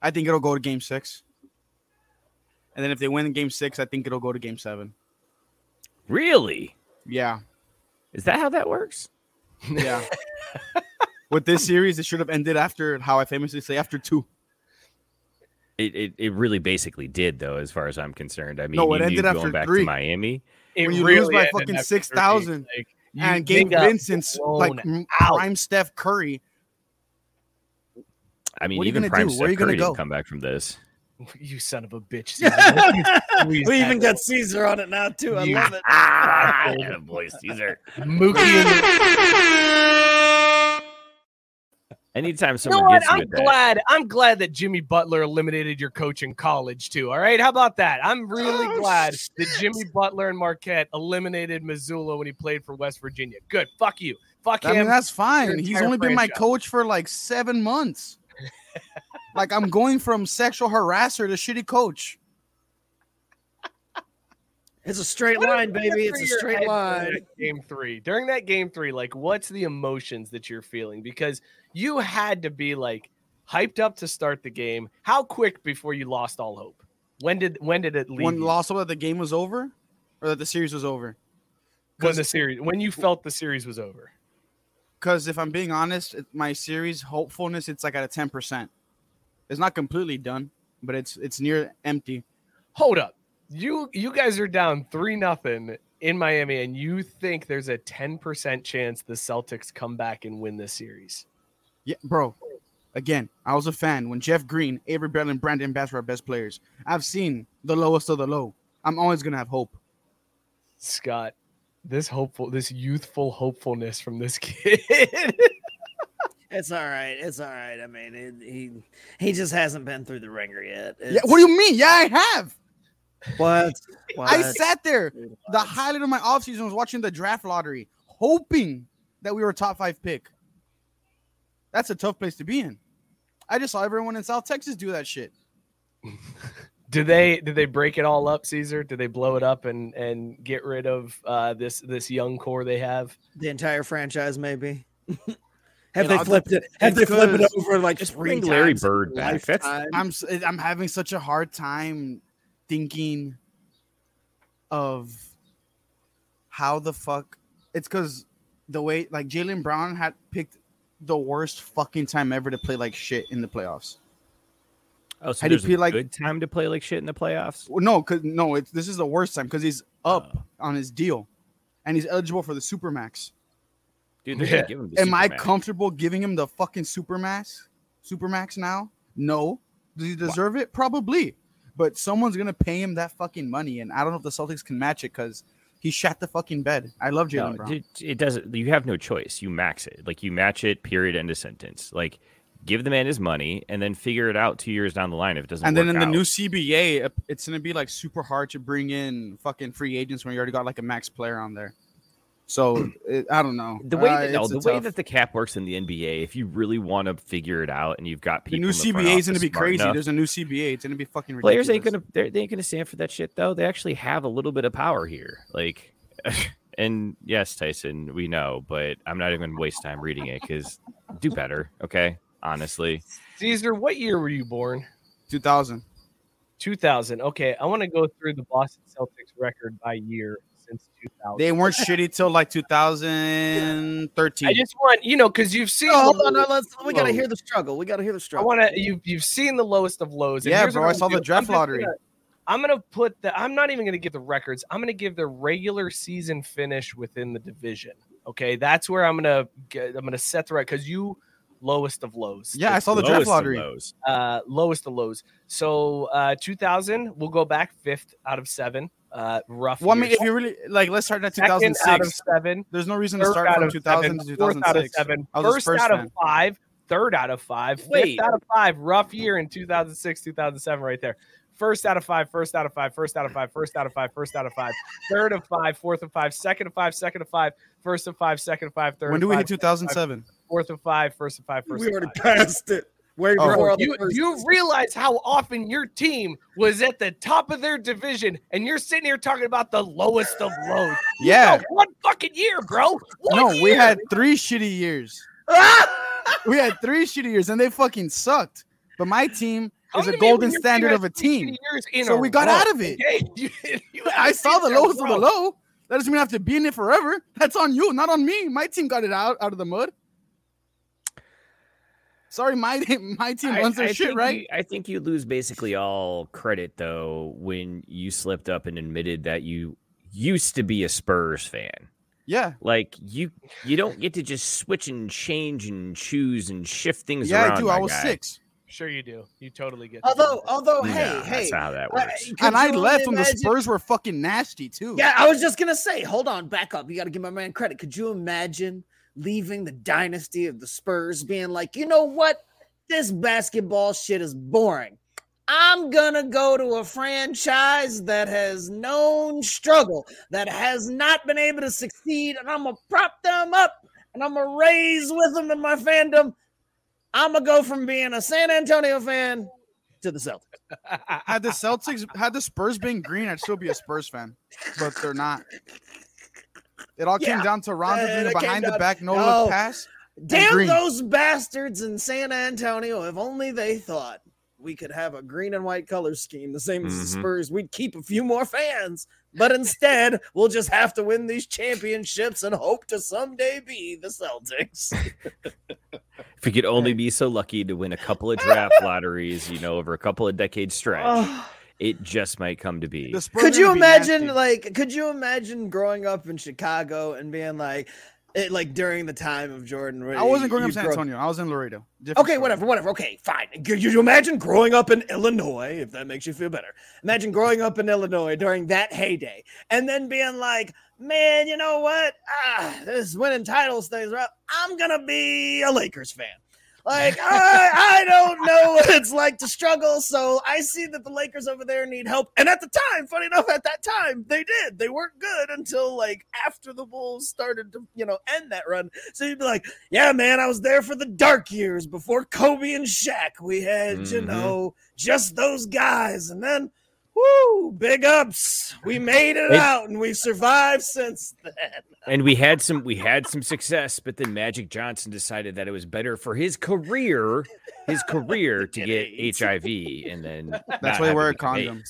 I think it'll go to Game Six. And then if they win Game Six, I think it'll go to Game Seven. Really? Yeah, Is that how that works? yeah. With this series, it should have ended after how I famously say after two. It, it, it really basically did, though, as far as I'm concerned. I mean, No, you it ended going after back three. to Miami. It When you lose by fucking 6,000. Like, and they Gabe Vincent's like blown m- out. prime Steph Curry. I mean, What are you even Prime do? Steph Where are you gonna Curry didn't go? come back from this. You son of a bitch. Caesar. Why don't you squeeze we even got Caesar on it now, too. I You- love it. Ah, boy, Caesar. Mookie in the- Anytime You know someone what? gets I'm with that, glad. I'm glad that Jimmy Butler eliminated your coach in college too. All right, how about that? I'm really Oh, glad that Jimmy Butler and Marquette eliminated Mazzulla when he played for West Virginia. Good. Fuck you. Fuck I him. mean, that's fine. He's only been my coach for like seven months. like I'm going from sexual harasser to shitty coach. It's a straight What line, baby. It's a straight line. Game three. During that game three, like, what's the emotions that you're feeling? Because you had to be like hyped up to start the game. How quick before you lost all hope? When did when did it leave? When you? lost that the game was over, or that the series was over. when the series when you felt the series was over. Because if I'm being honest, my series hopefulness it's like at a ten percent. It's not completely done, but it's it's near empty. Hold up. You you guys are down three nothing in Miami, and you think there's a 10% chance the Celtics come back and win this series. Yeah, bro. Again, I was a fan when Jeff Green, Avery Bradley, and Brandon Bass were our best players. I've seen the lowest of the low. I'm always gonna have hope. Scott, this hopeful, this youthful hopefulness from this kid. It's all right. It's all right. I mean, it, he he just hasn't been through the ringer yet. Yeah, what do you mean? Yeah, I have. what? I sat there. The highlight of my offseason was watching the draft lottery, hoping that we were a top five pick. That's a tough place to be in. I just saw everyone in South Texas do that shit. Did they did they break it all up, Caesar? Did they blow it up and and get rid of uh, this this young core they have? The entire franchise, maybe. You have they know, flipped it? Have they flipped it over like Just three bring Larry times Bird back. That's- I'm s- I'm having such a hard time thinking of how the fuck it's because the way like Jaylen Brown had picked the worst fucking time ever to play like shit in the playoffs. Oh, so How do you there's a feel like- good time to play like shit in the playoffs? Well, no, cause no, it's this is the worst time because he's up Oh. on his deal, and he's eligible for the supermax. Dude, they're Yeah. give him the Am I comfortable giving him the fucking supermax? Supermax now? No. Does he deserve it? Probably. But someone's gonna pay him that fucking money, and I don't know if the Celtics can match it because he shat the fucking bed. I love Jaylen No, Brown. it doesn't. You have no choice. You max it. Like you match it. Period. End of sentence. Like give the man his money and then figure it out two years down the line if it doesn't. and then in the new CBA, it's gonna be like super hard to bring in fucking free agents when you already got like a max player on there. So it, I don't know. the way Uh, that, no, the way tough- that the cap works in the NBA, if you really want to figure it out and you've got people, the front CBA is gonna be crazy. enough- There's a new CBA. It's gonna be fucking ridiculous. players ain't gonna they're- they ain't gonna stand for that shit though. They actually have a little bit of power here. Like, and yes, Tyson, we know, but I'm not even gonna waste time reading it because do better, okay? Honestly, Caesar, what year were you born? 2000. 2000. Okay, I want to go through the Boston Celtics record by year since 2000. They weren't shitty till like 2013. I just want you know because you've seen. No, the hold on, no, lowest let's. of We gotta hear lows. the struggle. We gotta hear the struggle. I want to. You've you've seen the lowest of lows. and Yeah, bro, I saw gonna the draft I'm lottery. gonna- I'm gonna put the. I'm not even gonna give the records. I'm gonna give the regular season finish within the division. Okay, that's where I'm gonna. Get, I'm gonna set the right because you lowest of lows. yeah, I saw the draft Lowest of lottery. lows. uh, lowest of lows. So uh, 2000, we'll go back fifth out of seven. Uh, rough. Well, I mean, if you really like, let's start at Second out of 2006. seven. There's no reason to start from 2000 seven, to fourth out of 2006. seven, I first out fan. of five, third out of five, fifth Wait. out of five. Rough year in 2006, 2007, right there. First out of five, first out of five, first out of five, first out of five, first out of five, third of five, fourth of five, second of five, second of five, first of five, second of five, third. When do we five, hit 2007? Fourth of five, first of five, first we already five. passed it. Way Oh. before You, you realize how often your team was at the top of their division, and you're sitting here talking about the lowest of lows. You Yeah. know, one fucking year, bro. One No, we had three shitty years. We had three shitty years, and they fucking sucked. But my team is a golden standard of a team. years in So a we got row, out of it. Okay? You- you I saw the seen that lowest of the low. That doesn't mean I have to be in it forever. That's on you, not on me. My team got it out out of the mud. Sorry, my my team runs their shit right. You, I think you lose basically all credit though when you slipped up and admitted that you used to be a Spurs fan. Yeah, Like you, you don't get to just switch and change and choose and shift things yeah, around. I do. I was guy. six, Sure, you do. You totally get. although, that. although, hey, No, hey, that's how that works. could and I you left when the Spurs were fucking nasty too. Yeah, I was just gonna say, hold on, back up. You got to give my man credit. Could you imagine leaving the dynasty of the Spurs, being like, you know what, this basketball shit is boring. I'm gonna go to a franchise that has known struggle, that has not been able to succeed, and I'm gonna prop them up, and I'm gonna raise with them in my fandom. I'm gonna go from being a San Antonio fan to the Celtics. Had the Celtics, had the Spurs been green, I'd still be a Spurs fan, but they're not. It all came Yeah. down to Rondo Yeah, doing a came behind the back no No. look pass. Damn green. those bastards in San Antonio. If only they thought we could have a green and white color scheme, the same as the Mhm. Spurs, we'd keep a few more fans. But instead, we'll just have to win these championships and hope to someday be the Celtics. If we could only be so lucky to win a couple of draft lotteries, you know, over a couple of decades stretch, Oh, it just might come to be. Could you be imagine, nasty. like, could you imagine growing up in Chicago and being like, it, like during the time of Jordan? where I wasn't growing up in San grew Antonio. I was in Laredo. Different Okay, story. whatever, whatever. Okay, fine. Could you imagine growing up in Illinois, if that makes you feel better? Imagine growing up in Illinois during that heyday and then being like, man, you know what? Ah, this winning titles thing's right. I'm going to be a Lakers fan. Like, I, I don't know what it's like to struggle. So I see that the Lakers over there need help. And at the time, funny enough, at that time, they did. They weren't good until like after the Bulls started to, you know, end that run. So you'd be like, yeah, man, I was there for the dark years before Kobe and Shaq. We had, you Mhm. know, just those guys. And then Woo! Big ups. We made it It- out and we survived since then. and we had some we had some success, but then Magic Johnson decided that it was better for his career, his career to Get get AIDS. HIV, and then That's why they have wear condoms.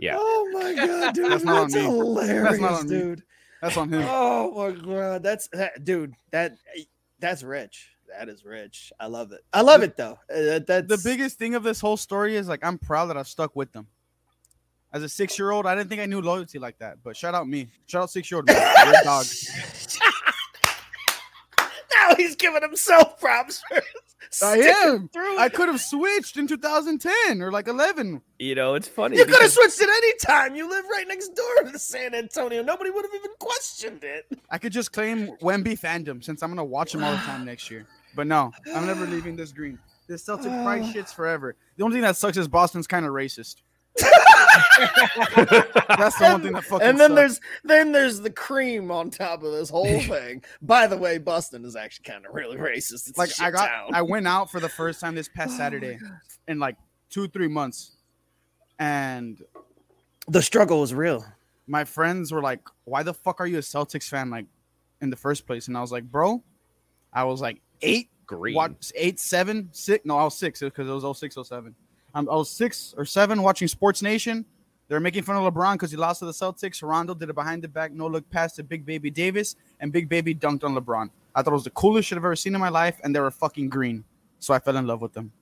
Yeah, Oh my god, dude. That's That's, not on hilarious, That's not on me. dude. That's on him. Oh my god, that's that, dude. That that's rich. That is rich. I love it. I love it though. Uh, that- that's the biggest thing of this whole story is like I'm proud that I've stuck with them. As a six year old, I didn't think I knew loyalty like that. But shout out me. Shout out six year old. You're a dog. Now he's giving himself props for I am. through. I could have switched in 2010 or like 11. you know it's funny. you could have switched at any time. You live right next door to San Antonio. Nobody would have even questioned it. I could just claim Wemby fandom since I'm gonna watch him all the time next year. But no, I'm never leaving this green. This Celtic pride shits forever. The only thing that sucks is Boston's kind of racist. That's the one thing that fucking. and then sucks. there's then there's the cream on top of this whole thing. By the way, Boston is actually kind of really racist. It's like I got town. I went out for the first time this past oh Saturday in like two three months, and the struggle was real. my friends were like, "Why the fuck are you a Celtics fan?" Like in the first place, and I was like, "Bro, I was like eight, Green. what eight, seven, six? No, I was six because it was 06, 07. Um, I was six or seven watching Sports Nation. They're making fun of LeBron because he lost to the Celtics. Rondo did a behind the back no look pass to Big Baby Davis, and Big Baby dunked on LeBron. I thought it was the coolest shit I've ever seen in my life, and they were fucking green. So I fell in love with them.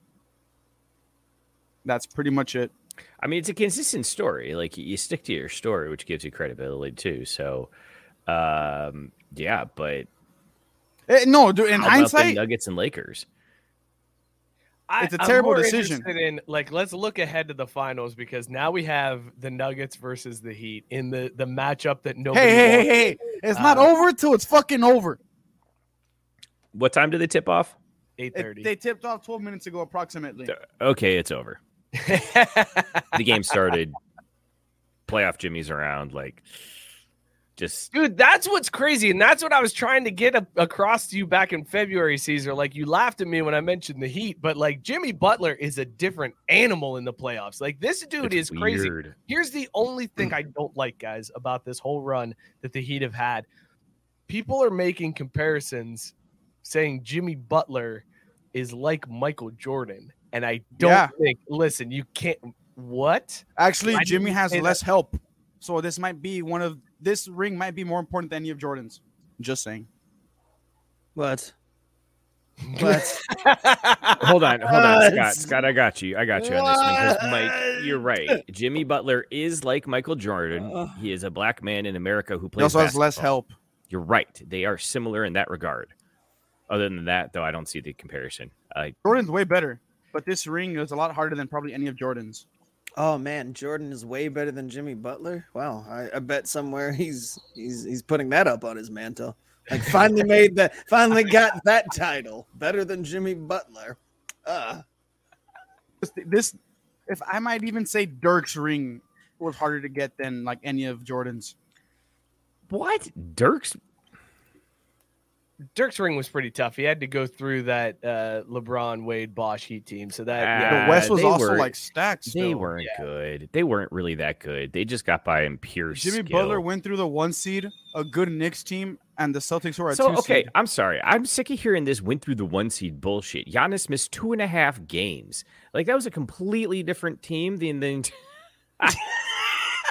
That's pretty much it. I mean, it's a consistent story. Like you stick to your story, which gives you credibility too. So, um, yeah. But Eh, no, dude, in how about the hindsight, Nuggets and Lakers. I, It's a I'm terrible more decision. In like, let's look ahead to the finals because now we have the Nuggets versus the Heat in the the matchup that nobody. hey, hey, hey, wants. hey, it's not Uh, over till it's fucking over. What time do they tip off? Eight thirty. They tipped off 12 minutes ago, approximately. Okay, it's over. The game started. Playoff Jimmy's around. Like, just Dude, that's what's crazy, and that's what I was trying to get a- across to you back in February, Caesar. Like you laughed at me when I mentioned the Heat, but like Jimmy Butler is a different animal in the playoffs. Like this dude it's is crazy. Here's the only thing I don't like, guys, about this whole run that the Heat have had. People are making comparisons saying Jimmy Butler is like Michael Jordan. And I don't Yeah. think, listen, you can't. What? Actually, Why did Jimmy has say that? less help. So this might be one of this ring might be more important than any of Jordan's. Just saying. What? What? Hold on, hold on, Uh, Scott. Scott, I got you. I got you on this one. 'cause Mike, you're right. Jimmy Butler is like Michael Jordan. Uh. He is a black man in America who He plays. also has less help. You're right. They are similar in that regard. Other than that, though, I don't see the comparison. I Jordan's way better, but this ring is a lot harder than probably any of Jordan's. Oh man, Jordan is way better than Jimmy Butler. Wow, I, I bet somewhere he's he's he's putting that up on his mantle. Like finally made that, finally got that title, better than Jimmy Butler. Uh, This, this, if I might even say Dirk's ring was harder to get than like any of Jordan's. what? Dirk's Dirk's ring was pretty tough. He had to go through that uh, LeBron, Wade, Bosh Heat team. So that, Ah, yeah. West Uh, was also were- like stacked. they weren't good. They weren't really that good. They just got by in pure Jimmy skill. Butler went through the one seed, a good Knicks team, and the Celtics were a So two okay, seed. I'm sorry. I'm sick of hearing this went through the one seed bullshit. Giannis missed two and a half games. Like that was a completely different team than than.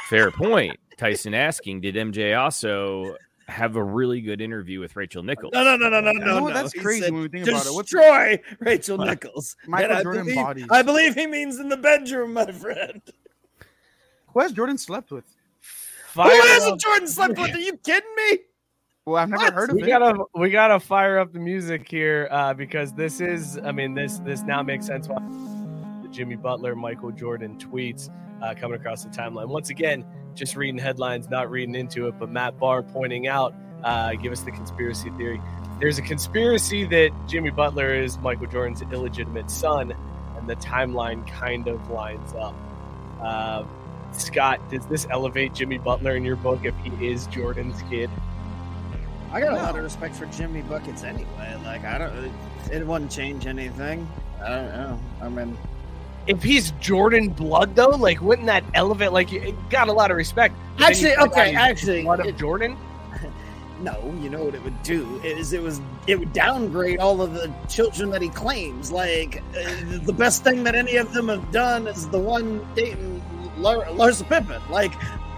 Fair point. Tyson asking, did MJ also have a really good interview with Rachel Nichols? no, no, no, no, no, no, no. That's He crazy said, when we think about it. What's- Destroy Rachel Nichols. Michael And I believe, bodies. I believe he means in the bedroom, my friend. Who has Jordan slept with? Who hasn't up- Jordan slept with? Are you kidding me? Well, I've never What? heard of it. we it. gotta we gotta fire up the music here uh, because this is I mean this this now makes sense why the Jimmy Butler Michael Jordan tweets uh, coming across the timeline once again just reading headlines not reading into it but Matt Barr pointing out uh, give us the conspiracy theory there's a conspiracy that Jimmy Butler is Michael Jordan's illegitimate son and the timeline kind of lines up uh, Scott does this elevate Jimmy Butler in your book if he is Jordan's kid I got a lot of respect for Jimmy Buckets anyway. Like I don't, it wouldn't change anything. I don't know. I mean, if he's Jordan blood though, like wouldn't that elevate? Like, it got a lot of respect. But Actually, okay, actually, blood of it- Jordan. No, you know what it would do is it was it would downgrade all of the children that he claims. Like uh, the best thing that any of them have done is the one dating Lar- Larsa Pippen. Like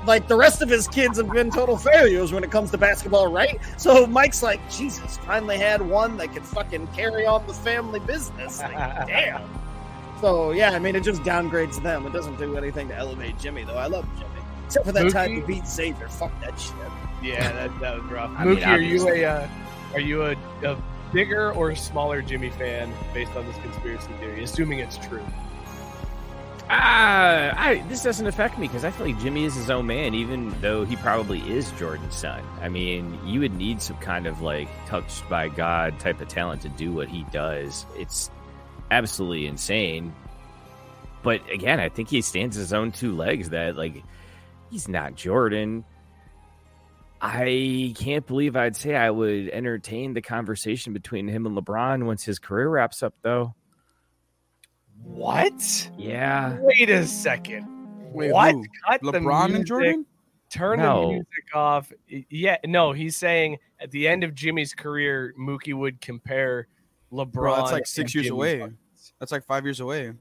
like the rest of his kids have been total failures when it comes to basketball, right? So Mike's like, Jesus, finally had one that could fucking carry on the family business. Like, damn. So yeah, I mean it just downgrades them. It doesn't do anything to elevate Jimmy though. I love Jimmy. Except for that time he beat Xavier. Fuck that shit. Yeah, that, that was rough. I mean, Mookie, are you a uh, are you a, a bigger or smaller Jimmy fan based on this conspiracy theory? Assuming it's true. Ah, I this doesn't affect me because I feel like Jimmy is his own man, even though he probably is Jordan's son. I mean, you would need some kind of like touched by God type of talent to do what he does. It's absolutely insane. But again, I think he stands his own two legs. That like he's not Jordan. I can't believe I'd say I would entertain the conversation between him and LeBron once his career wraps up, though. What? Yeah. Wait a second. Wait, what? who? Cut the LeBron and Jordan? Turn No. the music off. Yeah, no, he's saying at the end of Jimmy's career, Mookie would compare LeBron. Bro, that's like six years away. buckets. That's like five years away.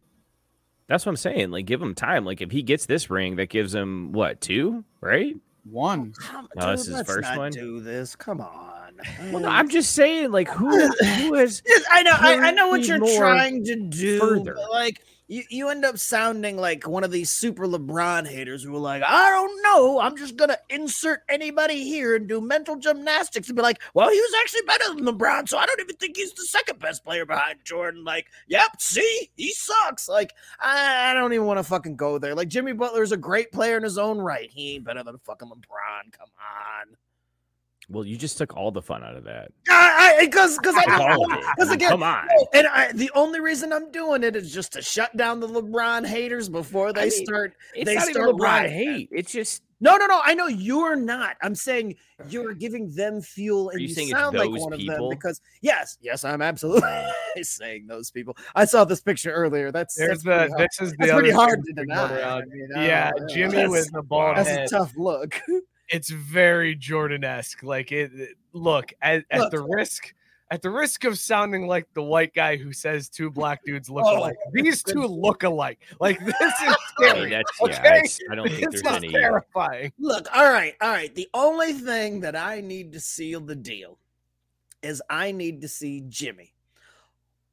That's what I'm saying. Like, give him time. Like, if he gets this ring, that gives him what two, right? One. Come, No, this is let's first not one? do this. Come on. Well, no, I'm just saying, like, who who is Yes, I know. I, I know what you're trying to do. further. but, like you, you end up sounding like one of these super LeBron haters who are like, I don't know. I'm just gonna insert anybody here and do mental gymnastics and be like, well, he was actually better than LeBron, so I don't even think he's the second best player behind Jordan. Like, yep, see, he sucks. Like, I, I don't even want to fucking go there. Like, Jimmy Butler is a great player in his own right. He ain't better than fucking LeBron. Come on. Well, you just took all the fun out of that. I because because Took I all of it. because again Come on. Oh, and I, the only reason I'm doing it is just to shut down the LeBron haters before they I mean, start. It's they not even start LeBron rioting. hate. It's just No, no, no. I know you're not. I'm saying you're giving them fuel, and you you, sound like those one of them because yes, yes, I'm absolutely saying those people. I saw this picture earlier. That's There's that's the pretty hard. this is the That's other pretty hard to that's going deny. around. Uh, I mean, Yeah. Jimmy That's- with the ball. That's head. a tough look. it's very Jordan esque. Like it. it- Look at, at the risk. At the risk of sounding like the white guy who says two black dudes look Oh, alike, these two look alike. Like this is I mean, scary. that's yeah. Okay? it's- I don't think This there's any. Uh, terrifying. Look, all right, all right. The only thing that I need to seal the deal is I need to see Jimmy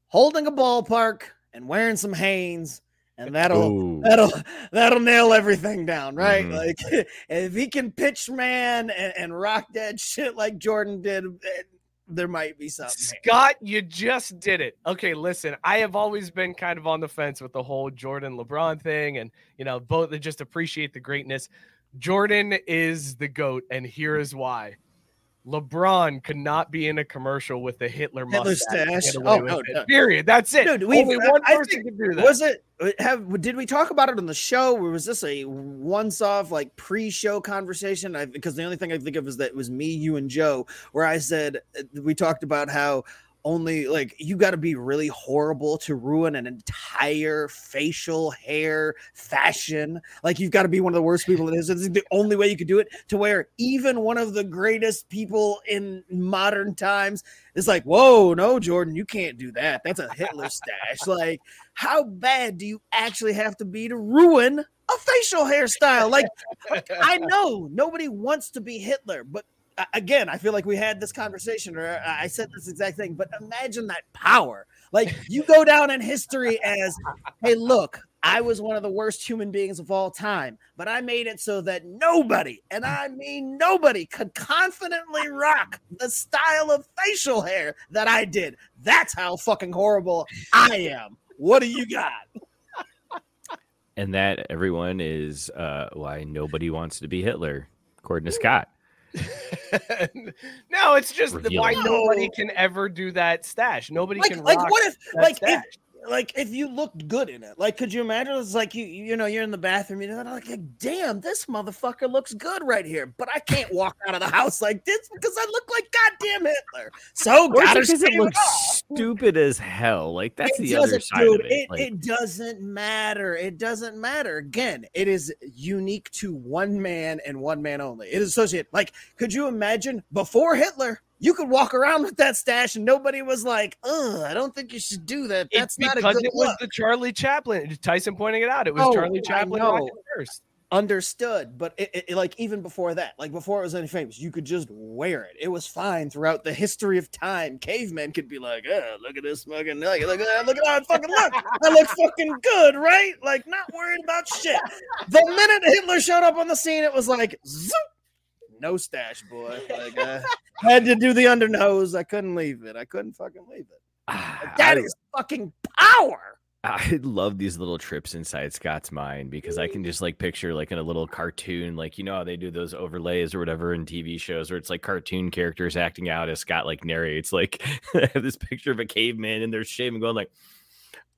holding a ballpark and wearing some Hanes, and that'll Ooh. that'll that'll nail everything down, right? Mhm. Like if he can pitch man and, and rock that shit like Jordan did, eh, there might be something. here. Scott, you just did it. Okay, listen, I have always been kind of on the fence with the whole Jordan LeBron thing, and you know, both they just appreciate the greatness. Jordan is the GOAT, and here is why. LeBron could not be in a commercial with a Hitler mustache. and stash? Oh, no, no. Period. That's it. Dude, we've- Only one I person think- can do that. Was it have did we talk about it on the show or was this a once off like pre-show conversation? I, because the only thing I think of is that it was me, you, and Joe, where I said uh, we talked about how only like you got to be really horrible to ruin an entire facial hair fashion. Like you've got to be one of the worst people is. It's the only way you could do it to where even one of the greatest people in modern times is like, whoa, no, Jordan, you can't do that. That's a Hitler stash. Like, how bad do you actually have to be to ruin a facial hairstyle? Like, I know nobody wants to be Hitler, but again, I feel like we had this conversation, or I said this exact thing. But imagine that power. Like, you go down in history as, hey, look, I was one of the worst human beings of all time, but I made it so that nobody, and I mean nobody, could confidently rock the style of facial hair that I did. That's how fucking horrible I am. What do you got? And that everyone is uh, why nobody wants to be Hitler, according to Scott. no, it's just that why Revealing. nobody can ever do that stash. Nobody Like, can like what if, that like, if, stash. Like if you looked good in it, like, could you imagine? It's like you, you know, you're in the bathroom, you know, like, damn, this motherfucker looks good right here, but I can't walk out of the house like this because I look like goddamn Hitler. So it because it looks off. stupid as hell. Like that's It the other side dude, of it. Like, it doesn't matter. It doesn't matter. Again, it is unique to one man and one man only. It is associated. Like, could you imagine before Hitler, you could walk around with that stash and nobody was like, "Ugh, I don't think you should do that. That's it's not a because it was look." the Charlie Chaplin. Tyson pointing it out. It was Oh, Charlie Chaplin first. Understood, but it, it- like even before that, like before it was any famous, you could just wear it. It was fine throughout the history of time. Cavemen could be like, "Oh, look at this fucking look, look at that, look at how I fucking look. I look fucking good, right? Like not worried about shit." The minute Hitler showed up on the scene, it was like, zoop, no stash, boy. Like uh, had to do the undernose. I couldn't leave it. I couldn't fucking leave it. ah, That I- is fucking power. I love these little trips inside Scott's mind because I can just like picture like in a little cartoon, like you know how they do those overlays or whatever in TV shows where it's like cartoon characters acting out as Scott like narrates. Like I have this picture of a caveman and they're shaving, going like,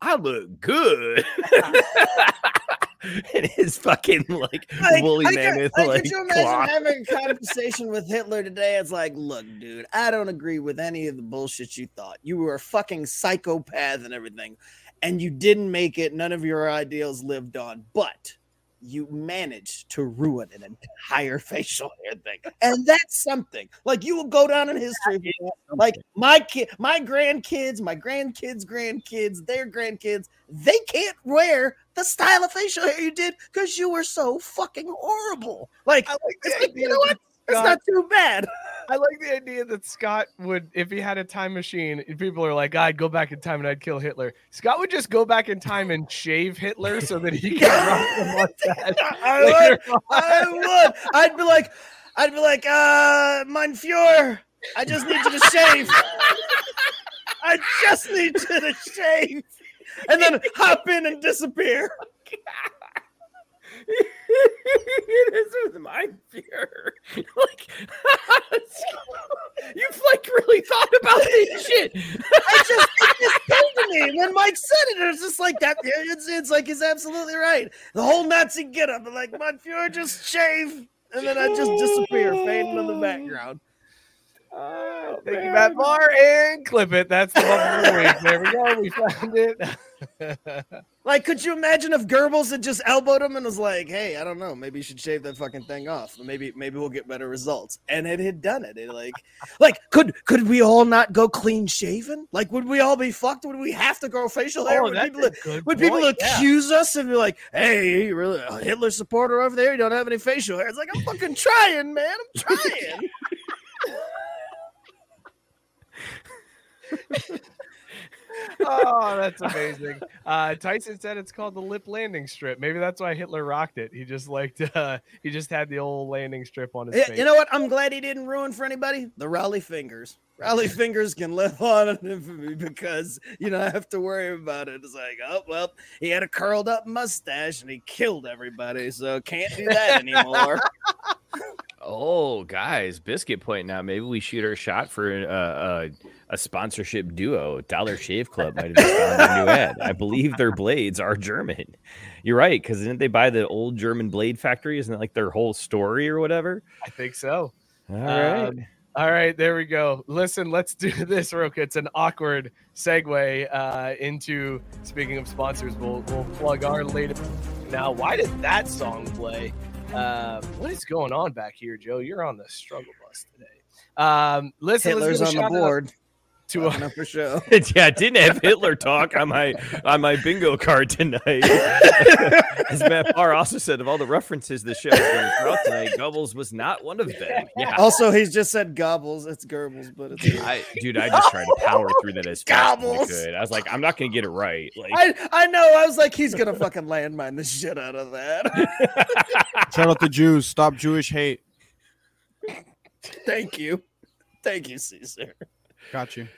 "I look good." and his fucking like, Like, woolly I could- mammoth like, like could you imagine cloth. having a conversation with Hitler today? It's like, look, dude, I don't agree with any of the bullshit you thought. You were a fucking psychopath and everything, and you didn't make it. None of your ideals lived on, but you managed to ruin an entire facial hair thing, and that's something. Like you will go down in history. Like my kid, my grandkids, my grandkids' grandkids, their grandkids, they can't wear the style of facial hair you did because you were so fucking horrible. Like, I like the it's like, you know what? It's not too bad. I like the idea that Scott would, if he had a time machine, people are like, I'd go back in time and I'd kill Hitler. Scott would just go back in time and shave Hitler so that he could rock the mustache. I would. I would. I'd be like, I'd be like, uh, mein Fuhrer, I just need you to shave. I just need you to shave. And then hop in and disappear. it is with my fear. Like you've like really thought about this shit. I just it just came to me. And then Mike said it. It was just like that. It's, it's like he's absolutely right. The whole Nazi get up and like, mein Fuhrer, just shave. And then I just disappear, fade into the oh. background. Oh, Thank you, Matt Barr, and clip it. That's the one of the week. There we go. We found it. Like, could you imagine if Goebbels had just elbowed him and was like, "Hey, I don't know, maybe you should shave that fucking thing off. Maybe, maybe we'll get better results." And it had done it. It like, like, could could we all not go clean shaven? Like, would we all be fucked? Would we have to grow facial hair? Oh, would people, would people point, yeah. accuse us and be like, "Hey, you really a Hitler supporter over there? You don't have any facial hair?" It's like I'm fucking trying, man. I'm trying. Oh, that's amazing. Uh, Tyson said it's called the lip landing strip. Maybe that's why Hitler rocked it. He just liked, uh, he just had the old landing strip on his Yeah, face. you know what? I'm glad he didn't ruin for anybody. The Rollie Fingers. Rollie Fingers can live on in infamy because you don't have to worry about it. It's like, oh well, he had a curled up mustache and he killed everybody, so can't do that anymore. Oh, guys, Biscuit pointing out maybe we shoot our shot for uh, uh, a sponsorship duo. Dollar Shave Club might have just found a new ad. I believe their blades are German. You're right, because didn't they buy the old German blade factory? Isn't that like their whole story or whatever? I think so. All right. All right, there we go. Listen, let's do this quick. It's an awkward segue uh, into speaking of sponsors. We'll we'll plug our latest. Now, why did that song play? Uh, what is going on back here, Joe? You're on the struggle bus today. Um, listen, Hitler's on the shout out board. To Fucking uh, up for show. yeah, I didn't have Hitler talk on my on my bingo card tonight. As Matt Barr also said, of all the references the show is going throughout tonight, Gubbles was not one of them. Yeah. Also, he's just said gobbles. It's Goebbels, but it's. I, dude, I just tried to power through that as fast as I Gobbles. could. I was like, I'm not gonna get it right. Like, I, I know. I was like, he's gonna fucking landmine the shit out of that. Shout out the Jews. Stop Jewish hate. Thank you, thank you, Caesar. Got you.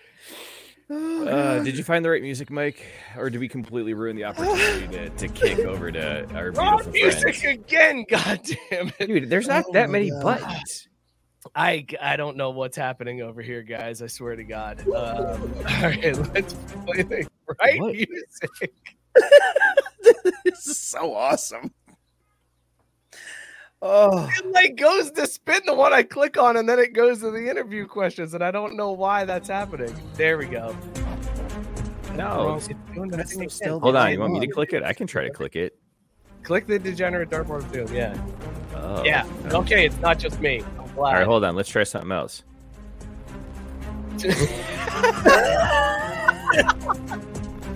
uh, did you find the right music, Mike, or did we completely ruin the opportunity to, to kick over to our Wrong beautiful music friends? again. God damn it. Dude, there's not Oh that many God. buttons. I I don't know what's happening over here, guys. I swear to God. Um, all right, let's play the right What? music. this is so awesome. Oh, It like goes to spin the one I click on, and then it goes to the interview questions, and I don't know why that's happening. There we go. No. It's doing the That's thing still. Hold on, you want me to click it? I can try to click it. Click the degenerate dartboard of doom. Yeah. Oh. Yeah. Okay, it's not just me. I'm glad. right, hold on. Let's try something else.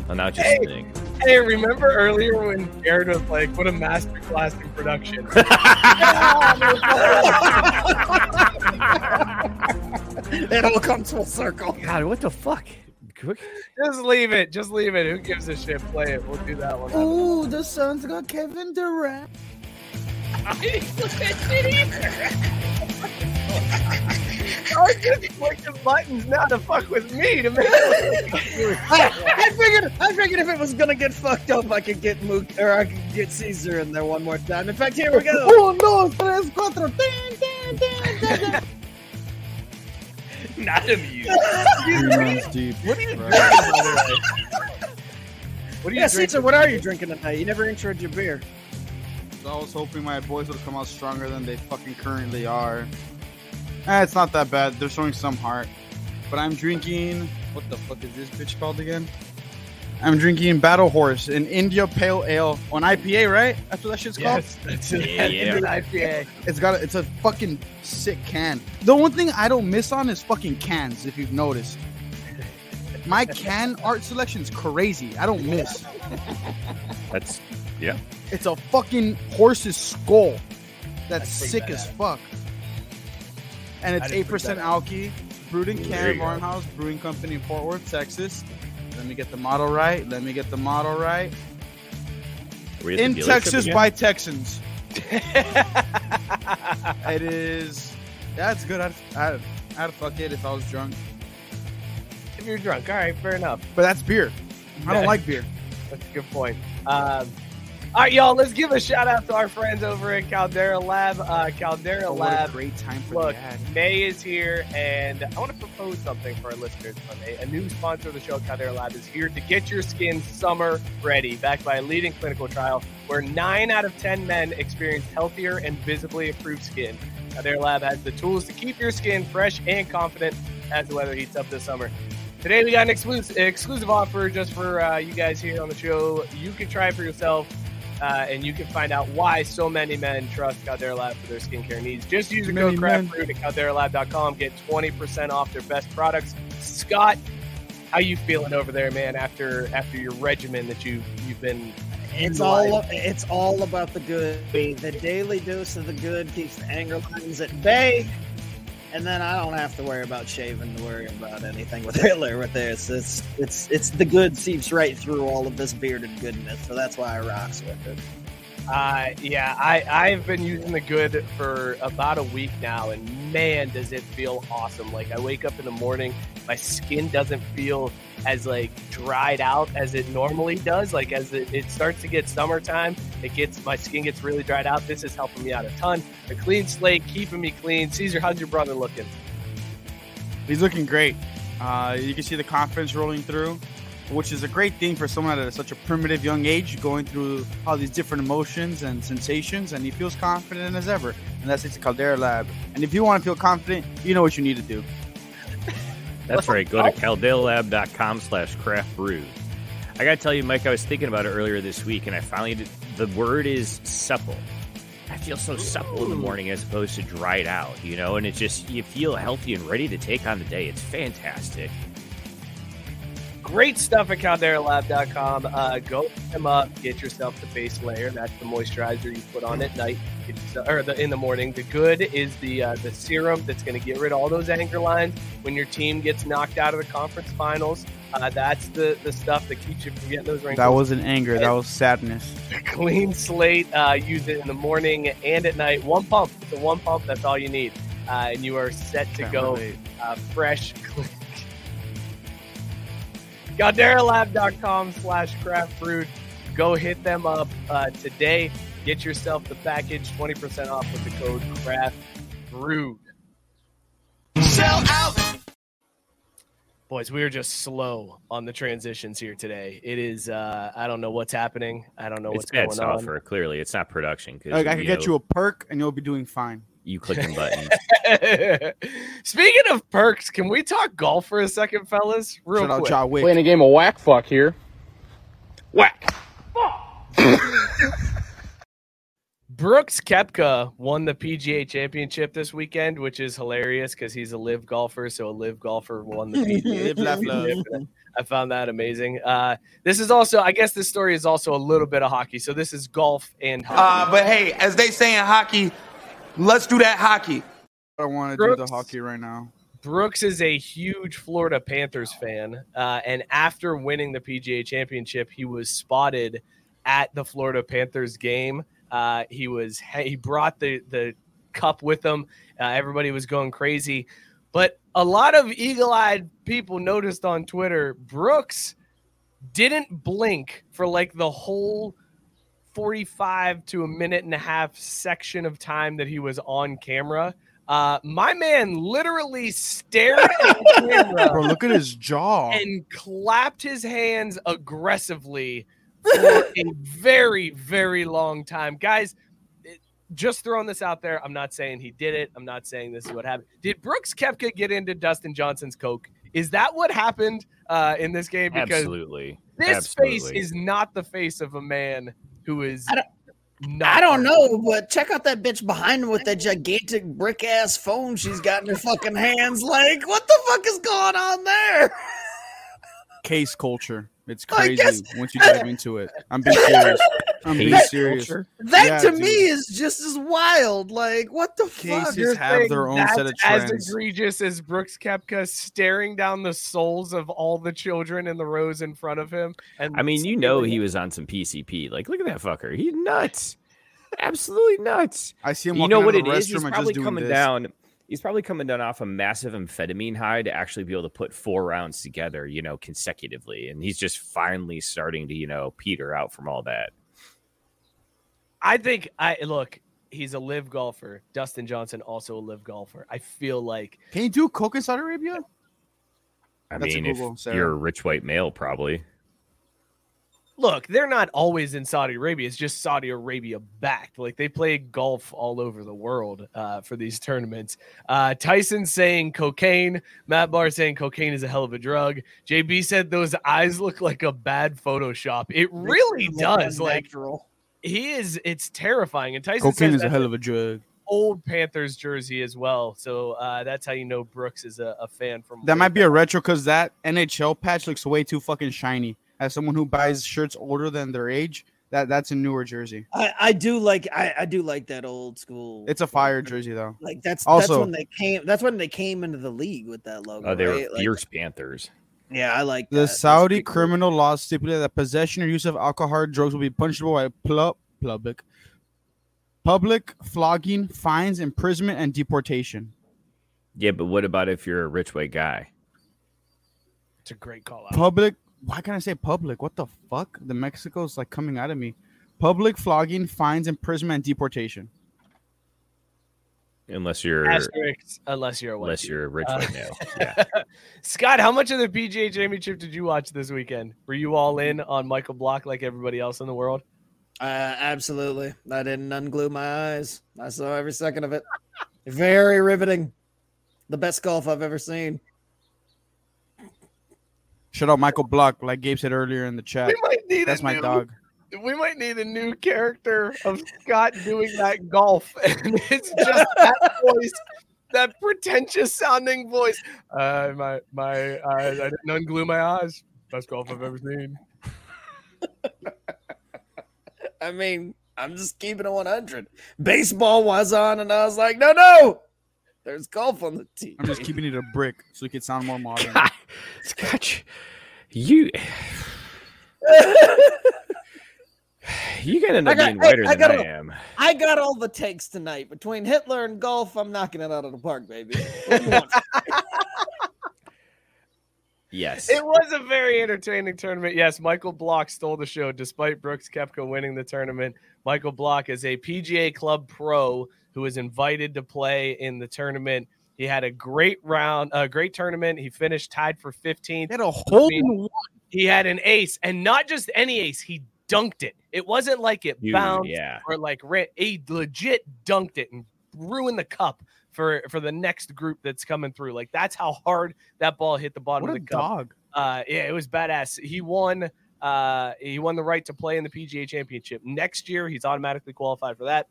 Oh, now it's just Hey. spinning. Hey, remember earlier when Jared was like, "What a masterclass in production." It all comes full circle. God, what the fuck? Just leave it. Just leave it. Who gives a shit? Play it. We'll do that one. Ooh, the Suns got Kevin Durant. I just clicking buttons now to fuck with me to make I figured, I figured if it was gonna get fucked up, I could get Mook or I could get Caesar in there one more time. In fact, here we go. Oh, Uno, dos, tres, cuatro. Ding, ding, ding, ding, ding. not amused. Three months deep. What are you bro. drinking? by? What are you Yeah, drinking? Caesar, what are you drinking tonight? You never introed your beer. I was hoping my boys would come out stronger than they fucking currently are. Eh, it's not that bad. They're showing some heart. But I'm drinking. What the fuck is this bitch called again? I'm drinking Battle Horse, an India Pale Ale on IPA, right? That's what that shit's called. Yes, that's it. Yeah, yeah. Indian IPA. It's got a, it's a fucking sick can. The one thing I don't miss on is fucking cans. If you've noticed, my can art selection's crazy. I don't miss. That's It's a fucking horse's skull. That's That's pretty sick as fuck. And it's eight percent badass. alky. Brewed in There Can you go. Martin House Brewing Company in Fort Worth, Texas. Let me get the model right. Let me get the model right. are we at the In Texas again? by Texans. It is. Yeah, it's good. I'd, I'd, I'd fuck it if I was drunk. if you're drunk, all right, fair enough. But that's beer. I don't like beer. That's a good point. Um, all right, y'all, let's give a shout out to our friends over at Caldera Lab. Uh, Caldera Oh, what a Lab. great time for Look, the. May is here, and I want to propose something for our listeners Monday. A new sponsor of the show, Caldera Lab, is here to get your skin summer ready, backed by a leading clinical trial where nine out of 10 men experience healthier and visibly improved skin. Caldera Lab has the tools to keep your skin fresh and confident as the weather heats up this summer. Today, we got an exclusive, exclusive offer just for uh, you guys here on the show. You can try it for yourself. Uh, and you can find out why so many men trust Caldera Lab for their skincare needs. Just use the Many code men. CRAFTBREWED at CalderaLab.com. Get 20% off their best products. Scott, how you feeling over there, man, after after your regimen that you, you've been... It's all it's all about the good. The daily dose of the good keeps the anger lines at bay, and then I don't have to worry about shaving to worry about anything with Hitler with this. It's it's it's the good seeps right through all of this bearded goodness, so that's why I rocks with it. Uh, yeah, I, I've been using the good for about a week now, and man, does it feel awesome. Like, I wake up in the morning, my skin doesn't feel as, like, dried out as it normally does. Like, as it, it starts to get summertime, it gets, my skin gets really dried out. This is helping me out a ton. A clean slate, keeping me clean. Caesar, how's your brother looking? He's looking great. Uh, you can see the confidence rolling through, which is a great thing for someone at such a primitive young age, going through all these different emotions and sensations, and he feels confident as ever. And that's it's Caldera Lab. And if you want to feel confident, you know what you need to do. That's right. Go to calderalab.com slash craft brew. I got to tell you, Mike, I was thinking about it earlier this week, and I finally did. The word is supple. I feel so supple in the morning as opposed to dried out, you know, and it's just, you feel healthy and ready to take on the day. It's fantastic. Great stuff at CalderaLab.com. Uh, go them up. Get yourself the base layer. That's the moisturizer you put on at night, yourself- or the, in the morning. The good is the uh, the serum that's going to get rid of all those anchor lines when your team gets knocked out of the conference finals. Uh, that's the the stuff that keeps you from getting those wrinkles. That wasn't anger, that was sadness. clean slate. Uh, use it in the morning and at night. One pump. It's a one pump. That's all you need, uh, and you are set to Can't go uh, fresh. clean. CalderaLab.com slash craft brewed. Go hit them up uh, today. Get yourself the package 20% off with the code craft brewed. Sell out. Boys, we are just slow on the transitions here today. It is, uh, I don't know what's happening. I don't know It's what's bad going on. software. Clearly, it's not production. 'cause, Like, I could get know, you a perk and you'll be doing fine. You clicking buttons. Speaking of perks, can we talk golf for a second, fellas? Real Shout quick. John Wick. Playing a game of whack fuck here. Whack. Brooks Koepka won the PGA Championship this weekend, which is hilarious because he's a LIV golfer. So a LIV golfer won the PGA Live, laugh, love. Championship. I found that amazing. Uh, this is also, I guess, this story is also a little bit of hockey. So this is golf and hockey. Uh, but hey, as they say in hockey, let's do that hockey. I want to do the Brooks. hockey right now. Brooks is a huge Florida Panthers fan, uh, and after winning the PGA Championship, he was spotted at the Florida Panthers game. Uh, he was he brought the the cup with him. Uh, everybody was going crazy, but a lot of eagle-eyed people noticed on Twitter Brooks didn't blink for like the whole 45 to a minute and a half section of time that he was on camera. Uh, my man literally stared at the camera Bro, look at his jaw. and clapped his hands aggressively for a very, very long time. Guys, it- just throwing this out there. I'm not saying he did it. I'm not saying this is what happened. Did Brooks Koepka get into Dustin Johnson's Coke? Is that what happened uh, in this game? Because Absolutely. this face is not the face of a man who is. I don't- not I don't know, but check out that bitch behind him with that gigantic brick ass phone she's got in her fucking hands. Like, what the fuck is going on there? Case culture. It's crazy guess- once you dive into it. I'm being serious. I'm being Case serious. culture? That Yeah, to dude. me is just as wild. Like, what the fuck? Cases You're have their own set of as egregious as Brooks Koepka staring down the souls of all the children in the rows in front of him. And I mean, you know he was on some PCP. Like, look at that fucker. He's nuts. Absolutely nuts. I see him. You know what of it the is? restroom He's probably coming this. down. He's probably coming down off a massive amphetamine high to actually be able to put four rounds together, you know, consecutively. And he's just finally starting to, you know, peter out from all that. I think I look. He's a LIV golfer. Dustin Johnson also a LIV golfer. I feel like Can you do coke in Saudi Arabia? I That's a mean, if Sarah. you're a rich white male, probably. Look, they're not always in Saudi Arabia. It's just Saudi Arabia backed. Like they play golf all over the world uh, for these tournaments. Uh, Tyson saying cocaine. Matt Barr saying cocaine is a hell of a drug. JB said those eyes look like a bad Photoshop. It really does. Like Unnatural. he is. It's terrifying. And Tyson Cocaine is a hell of a drug. old Panthers jersey as well. So uh, that's how you know Brooks is a, a fan from. That way might be a retro because that NHL patch looks way too fucking shiny. As someone who buys shirts older than their age, that that's a newer jersey. I, I do like I, I do like that old school. It's a fire jersey though. Like that's that's when they came. That's when they came into the league with that logo. Oh, they were right? Like, fierce Panthers. yeah, I like that. The That's Saudi pretty cool. criminal law stipulated that possession or use of alcohol or drugs will be punishable by pl- public, public flogging, fines, imprisonment, and deportation. Yeah, but what about if you're a rich white guy? It's a great call out. Public. Why can't I say public? What the fuck? The Mexico's like coming out of me. Public flogging, fines, imprisonment, and deportation. Unless you're Asterisk, unless you're a white unless dude. you're rich Uh, white male. Yeah. Scott, how much of the PGA Championship did you watch this weekend? Were you all in on Michael Block like everybody else in the world? Uh, absolutely. I didn't unglue my eyes. I saw every second of it. Very riveting. The best golf I've ever seen. Shout out Michael Block, like Gabe said earlier in the chat. We might need That's my new, dog. We might need a new character of Scott doing that golf, and it's just that voice, that pretentious sounding voice. Uh, my my, uh, I didn't unglue my eyes. Best golf I've ever seen. I mean, I'm just keeping it 100. Baseball was on, and I was like, no, no. There's golf on the tee. I'm just keeping it a brick so it can sound more modern. God, Scotch, you you gotta end I up got- being whiter I than got I a- am. I got all the takes tonight. Between Hitler and golf, I'm knocking it out of the park, baby. What do you want? Yes. It was a very entertaining tournament. Yes, Michael Block stole the show despite Brooks Koepka winning the tournament. Michael Block is a PGA Club pro who was invited to play in the tournament. He had a great round, a great tournament. He finished tied for 15th. He had a hole in one. He had an ace, and not just any ace, he dunked it. It wasn't like it You- bounced yeah. or like ran. He legit dunked it and ruin the cup for for the next group that's coming through. Like that's how hard that ball hit the bottom What of a the cup. dog. Uh, yeah, it was badass. He won. Uh, he won the right to play in the PGA Championship next year. He's automatically qualified for that,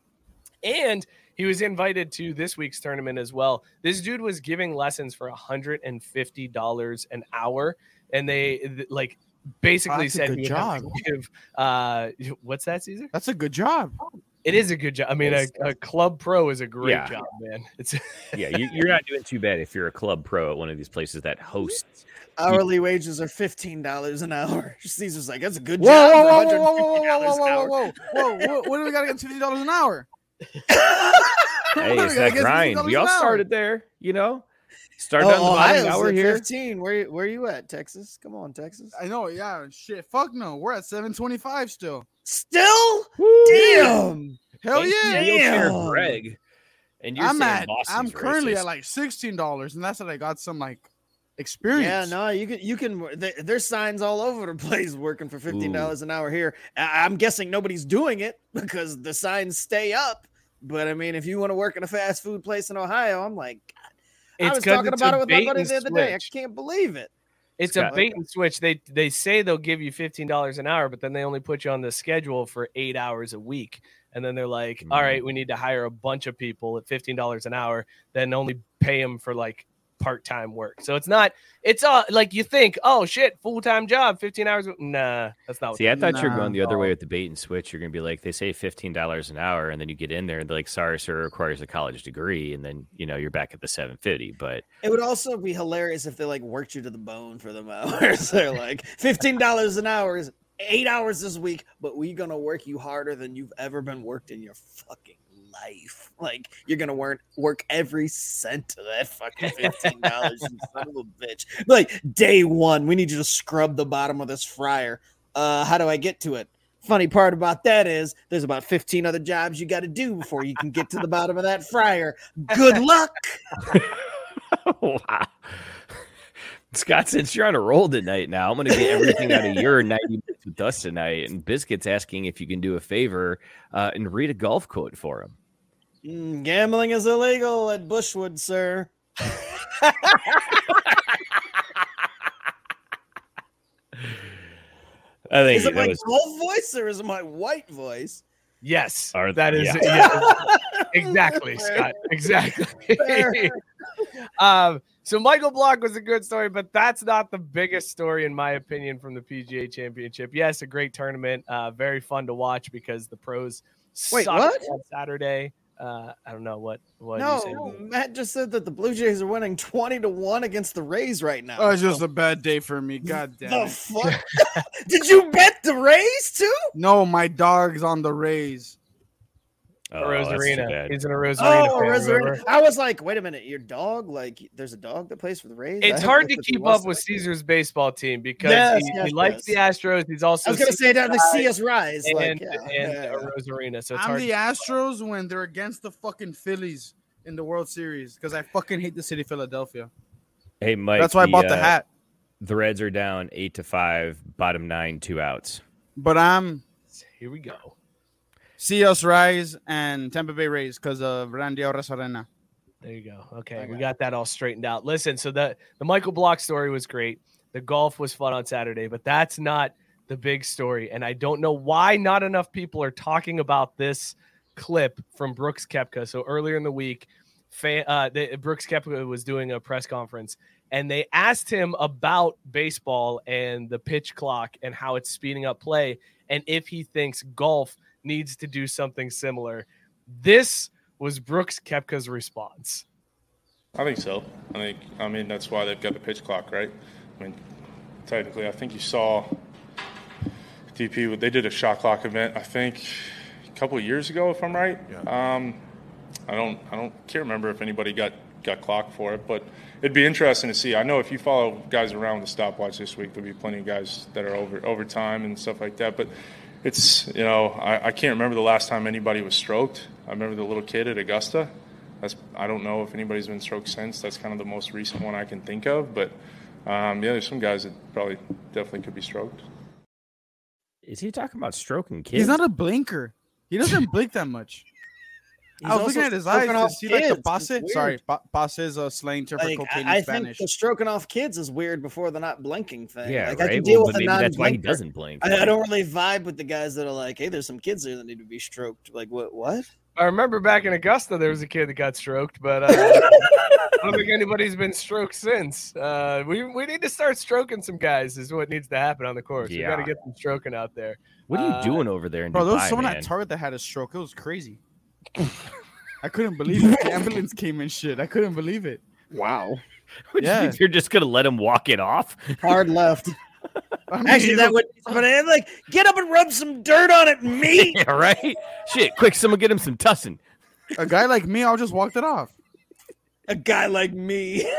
and he was invited to this week's tournament as well. This dude was giving lessons for hundred and fifty dollars an hour, and they th- like basically That's said good he would have to job. give. Uh, what's that, Caesar? That's a good job. It is a good job. I mean, a, a club pro is a great Yeah. job, man. It's Yeah, you, you're not doing too bad if you're a club pro at one of these places that hosts. Hourly wages are fifteen dollars an hour. Caesar's like, that's a good Whoa, job. whoa, whoa, whoa, whoa, whoa, whoa, whoa, whoa, whoa, whoa, whoa, What do we got to get fifty dollars an hour? Hey, What it's do we got that grind. We all an started there, you know. Started Oh, on the bottom. Now we're here. Fifteen. Where where are you at, Texas? Come on, Texas. I know, yeah. Shit, fuck no. We're at seven twenty-five still. Still? Damn. Hell Thank yeah. Damn. Greg. And you're I'm at. Boston's I'm currently racist. at like sixteen dollars, and that's that I got some like experience. Yeah, no, you can you can. there- There's signs all over the place working for fifteen dollars an hour here. I- I'm guessing nobody's doing it because the signs stay up. But I mean, if you want to work in a fast food place in Ohio, I'm like, God, I was was 'cause talking about it with my buddy the other day. I can't believe it. It's Scott. a bait and switch. They they say they'll give you fifteen dollars an hour, but then they only put you on the schedule for eight hours a week. And then they're like, "All Mm. right, we need to hire a bunch of people at fifteen dollars an hour, then only pay them for like part time work." So it's not. It's all like you think. Oh shit, full time job, fifteen hours. Nah, that's not. See, I thought you were going the other way with the bait and switch. You're going to be like, they say fifteen dollars an hour, and then you get in there and they're like, sorry, sir, requires a college degree, and then you know you're back at the seven fifty. But It would also be hilarious if they like worked you to the bone for them hours. They're like fifteen dollars an hour is eight hours this week, but we're gonna work you harder than you've ever been worked in your fucking life. Like you're gonna work work every cent of that fucking fifteen dollars, you son of a bitch. Like day one, we need you to scrub the bottom of this fryer. Uh, how do I get to it? Funny part about that is there's about 15 other jobs you got to do before you can get to the bottom of that fryer. Good luck. wow. Scott, since you're on a roll tonight now, I'm going to get everything out of your 90 minutes with us tonight. And Biscuit's asking if you can do a favor uh, and read a golf quote for him. Mm, gambling is illegal at Bushwood, sir. I think Is it my was golf voice or is it my white voice? Yes, Are- that is yeah. yeah, exactly, Fair. Scott. Exactly. Um, so Michael Block was a good story, but that's not the biggest story in my opinion from the PGA Championship. Yes, a great tournament, uh, very fun to watch because the pros Wait, sucked what? on Saturday. Uh, I don't know what what you No, say. Matt just said that the Blue Jays are winning 20 to 1 against the Rays right now. Oh, it's just a bad day for me. God damn the it. fuck? Did you bet the Rays too? No, my dog's on the Rays. Oh, a that's too Arozarena. He's in a Arozarena. Oh, fan, Arozarena. remember? I was like, wait a minute, your dog? Like, there's a dog that plays for the Rays? It's I hard to looked at the keep up West- with Caesar's baseball team because Yes, he, yes, he likes yes. the Astros. He's also I was gonna say down to Seaside see us rise. and, like, yeah, and yeah, a yeah. Arozarena. So it's I'm hard. the Astros when they're against the fucking Phillies in the World Series because I fucking hate the city of Philadelphia. Hey, Mike. That's why I bought the uh, hat. The Reds are down eight to five, bottom nine, two outs. But I'm Here we go. See us rise and Tampa Bay Rays because of Randy Arozarena. There you go. Okay, we got that all straightened out. Listen, so the the Michael Block story was great. The golf was fun on Saturday, but that's not the big story. And I don't know why not enough people are talking about this clip from Brooks Koepka. So earlier in the week, fan, uh, the, Brooks Koepka was doing a press conference, and they asked him about baseball and the pitch clock and how it's speeding up play, and if he thinks golf needs to do something similar. This was Brooks Koepka's response. I think so. I think I mean that's why they've got the pitch clock, right? I mean, technically, I think you saw DP. They did a shot clock event. I think a couple of years ago, if I'm right. Um, I don't. I don't can't remember if anybody got got clocked for it, but it'd be interesting to see. I know if you follow guys around with the stopwatch this week, there'll be plenty of guys that are over overtime and stuff like that. But it's you know I, I can't remember the last time anybody was stroked. I remember the little kid at Augusta. That's I don't know if anybody's been stroked since. That's kind of the most recent one I can think of. But um, yeah, there's some guys that probably definitely could be stroked. Is he talking about stroking kids? He's not a blinker. He doesn't blink that much. I was looking at his eyes stroking to off see like the kids. base. Sorry, weird. ba- base is a slang term for Like, cocaine I, I in think the stroking off kids is weird before the not blinking thing. Yeah, like I can right? deal Well, with but a maybe that's why he doesn't blink. I, I don't really vibe with the guys that are like, "Hey, there's some kids there that need to be stroked." Like, what? What? I remember back in Augusta, there was a kid that got stroked, but uh, I don't think anybody's been stroked since. Uh, we we need to start stroking some guys. Is what needs to happen on the course. We got to get some stroking out there. What are you Uh, doing over there in Bro, there was someone man? at Target that had a stroke. It was crazy. I couldn't believe it. The ambulance came and shit. I couldn't believe it. Wow. What, you Yeah. think You're just gonna let him walk it off? Hard left. I mean, Actually, that would. But I'm like, get up and rub some dirt on it, me. yeah, right? Shit, quick, someone get him some tussin. a guy like me, I'll just walk it off. a guy like me.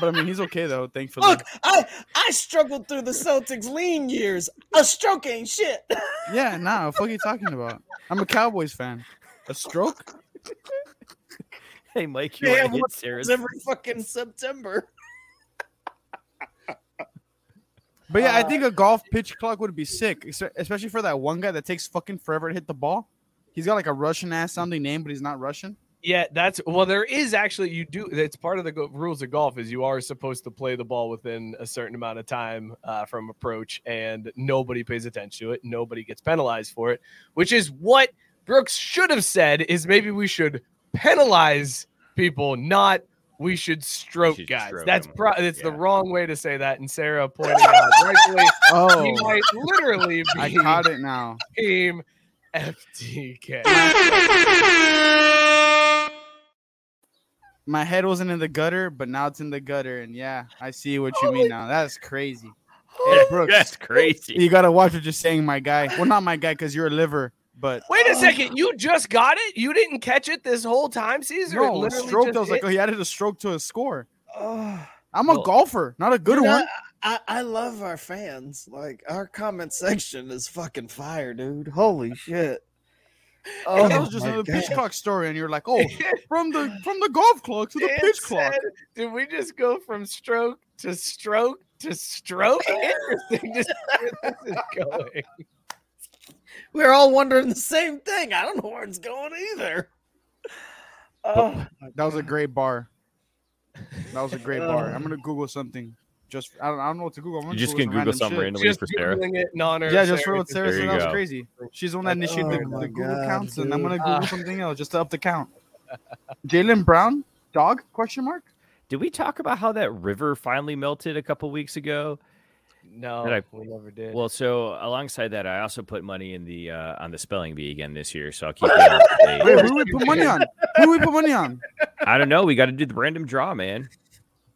But I mean, he's okay though. Thankfully. Look, I I struggled through the Celtics lean years. A stroke ain't shit. Yeah, nah. What the fuck are you talking about? I'm a Cowboys fan. A stroke? Hey, Mike, you Yeah, want to hit what- Sarah's? every fucking September. But yeah, I Uh, think a golf pitch clock would be sick, especially for that one guy that takes fucking forever to hit the ball. He's got like a Russian ass sounding name, but he's not Russian. Yeah, that's well. There is actually you do. It's part of the go- rules of golf is you are supposed to play the ball within a certain amount of time uh, from approach, and nobody pays attention to it. Nobody gets penalized for it, which is what Brooks should have said. Is maybe we should penalize people, not we should stroke should guys. stroke That's them. pro- it's the wrong way to say that. And Sarah pointed out rightfully, Oh, he might literally be I caught it now. team FTK. My head wasn't in the gutter, but now it's in the gutter, and yeah, I see what you mean now. That's crazy. Hey, Brooks, That's crazy. you gotta watch what you're saying, my guy. Well, not my guy, because you're a liver, but Wait a oh. second, you just got it? You didn't catch it this whole time, Caesar? It no, literally stroke. just I was like, oh, he added a stroke to his score. Oh, I'm a Well, golfer, not a good dude, one. I, I, I love our fans. Like our comment section is fucking fire, dude. Holy shit. Oh, that was just my another pitch clock story, and you're like, oh, from the from the golf clock to the Dan pitch clock. said, Did we just go from stroke to stroke to stroke? Interesting to where this is going. We're all wondering the same thing. I don't know where it's going either. Oh, That was a great bar. That was a great bar. Uh. I'm gonna Google something. Just I don't, I don't know what to Google. I'm You're just some gonna Google random something randomly Just for Sarah. googling it in honor. Yeah, just for Sarah. what Sarah There said. you That was crazy. She's the one that initiated Oh the, the Google God, counts, and I'm gonna. Google Ah. something else just to up the count. Jaylen Brown, dog? Question mark. Did we talk about how that river finally melted a couple weeks ago? No, Did I- we never did. Well, so alongside that, I also put money in the uh, on the spelling bee again this year. So I'll keep you up to date. Wait, who do we put money on? Who do we put money on? I don't know. We got to do the random draw, man.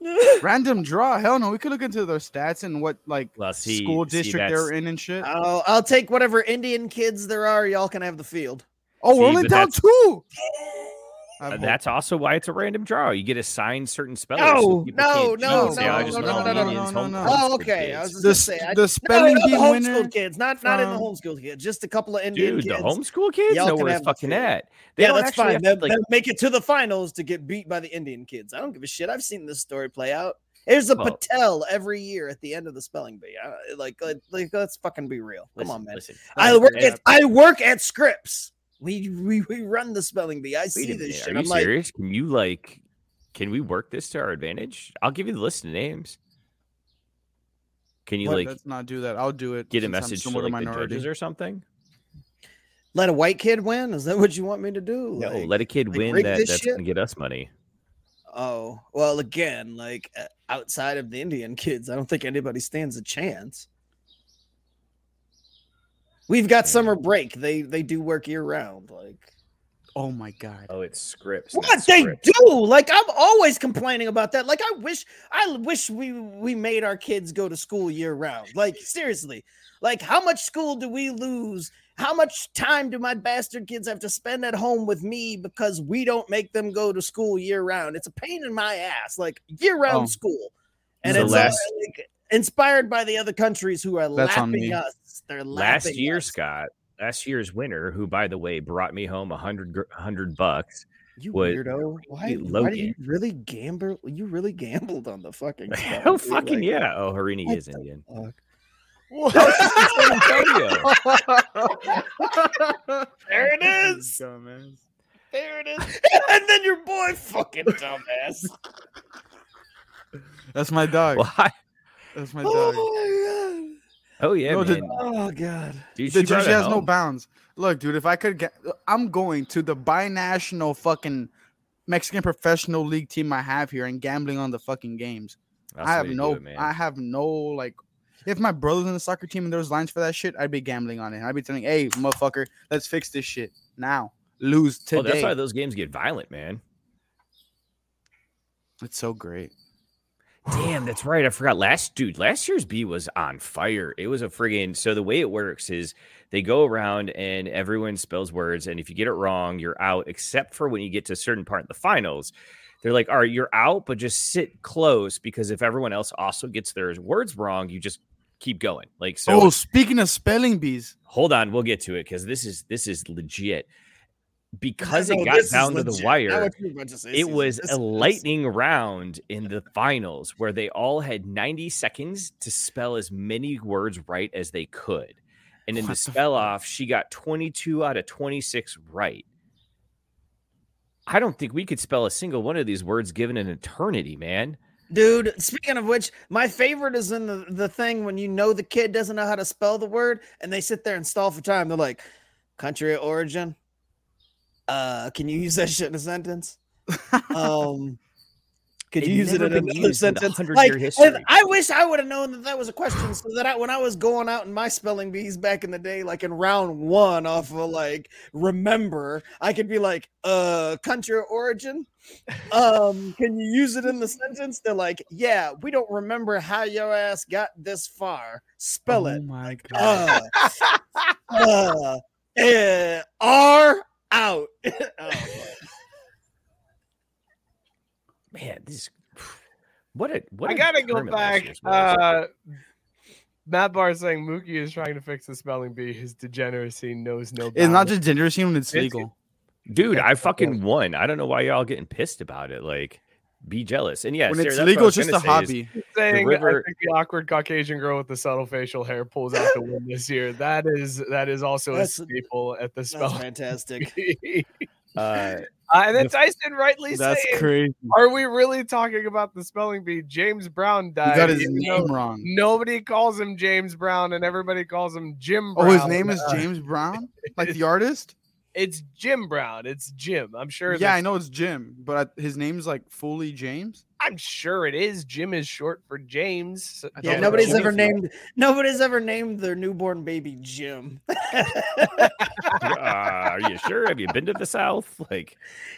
Random draw? Hell no. We could look into their stats and what like Well, see, school see, district they're in and shit. I'll, I'll take whatever Indian kids there are. Y'all can have the field. Oh, we're only down two. I Uh, hope- That's also why it's a random draw. You get assigned certain spellers. No, people no, can't no, choose. Say, no, "I just no, want no, no, no, Indians, no, home- no. Oh, homeschool okay. I kids." was The, just gonna say I, the no, spelling not bee the winner. homeschool kids, not not in the from- homeschool kids, just a couple of Indian Dude, kids. the homeschool kids Y'all know can where have it's the fucking field. at. They yeah, don't that's actually fine. have They'll, to, like, they'll make it to the finals to get beat by the Indian kids. I don't give a shit. I've seen this story play out. There's a Well- Patel every year at the end of the spelling bee. I, like, like, like, let's fucking be real. Come listen, on, man. listen. I work at I work at Scripps. We we, we run the spelling bee. I Wait see a this shit. Are you I'm like, serious? Can you like? Can we work this to our advantage? I'll give you the list of names. Can you What? like Let's not do that. I'll do it. get a since I'm message to somewhat like the minority. judges or something? let a white kid win? Is that what you want me to do? No, Like- let a kid like win rig that this that's shit? gonna get us money. Oh, well, again, like uh, outside of the Indian kids, I don't think anybody stands a chance. We've got summer break. They they do work year round. Like Oh my god. Oh, it's scripts. what they do. Like I'm always complaining about that. Like I wish I wish we we made our kids go to school year round. Like seriously. Like how much school do we lose? How much time do my bastard kids have to spend at home with me because we don't make them go to school year round? It's a pain in my ass. Like year round Oh. school. And So it's last- like, inspired by the other countries who are That's on lapping me. us. They're Last year, us. Scott, last year's winner, who by the way brought me home a hundred gr- hundred bucks. You was weirdo. Why, why do Logan. you really gamble? You really gambled on the fucking. spelling oh fucking like, yeah! Oh, Harini what is the Indian. fuck? San Antonio. There it is. Dumbass. There it is. and then your boy, fucking dumbass. That's my dog. Why? That's my Oh dog. my Oh yeah, No, man. the- Oh god. Dude, the she brought jersey it has no bounds. Look, dude, if I could get, I'm going to the binational fucking Mexican professional league team I have here and gambling on the fucking games. That's I have no, it. I have no like. If my brother's in the soccer team and there was lines for that shit, I'd be gambling on it. I'd be telling, "Hey, motherfucker, let's fix this shit now. Lose oh, Well, today." that's why those games get violent, man. it's so great. Damn, that's right. I forgot. Last dude, last year's B was on fire. It was a friggin' so the way it works is they go around and everyone spells words, and if you get it wrong, you're out, except for when you get to a certain part of the finals. They're like, all right, you're out, but just sit close because if everyone else also gets their words wrong, you just keep going. Like so oh, speaking of spelling bees, hold on, we'll get to it because this is this is legit. Because No, it oh, got down to the wire, what you were about to say, it was This a lightning round in the finals where they all had 90 seconds to spell as many words right as they could. And in the What the spell off, she got 22 out of 26 right. I don't think we could spell a single one of these words given an eternity, man. Dude, speaking of which, my favorite is in the, the thing when you know the kid doesn't know how to spell the word and they sit there and stall for time. They're like, country of origin. Uh, can you use that shit in a sentence? Um, could you use it in another in sentence? 100 Like, year and history. I wish I would have known that that was a question, so that I, when I was going out in my spelling bees back in the day, like in round one, off of like remember, I could be like, uh, country of origin. Um, can you use it in the sentence? They're like, yeah, we don't remember how your ass got this far. Spell oh it. my god. Uh, uh, uh, R out. oh, Man, this what a what I a gotta go back. Uh, Matt Barr saying Mookie is trying to fix the spelling bee. His degeneracy knows no. It's not bounds. just gender scene when it's It's- legal. Dude, I fucking won. I don't know why y'all getting pissed about it. Like, be jealous. And yes, when it's that's what I legal, it's just a hobby. saying river- I think the awkward Caucasian girl with the subtle facial hair pulls out the win this year. That is that is also That's- a staple at the That's spelling. fantastic. uh, Uh, and then Tyson rightly That's saying, crazy. "Are we really talking about the spelling bee?" James Brown You died. got his even though name wrong. Nobody calls him James Brown, and everybody calls him Jim. Oh, his name is Uh, James Brown, like the artist. It's Jim Brown. It's Jim. I'm sure. Yeah, I know it's Jim, but I, his name's like fully James. I'm sure it is. Jim is short for James. Yeah, nobody's ever Flo- named nobody's ever named their newborn baby Jim. uh, are you sure? Have you been to the South? Like,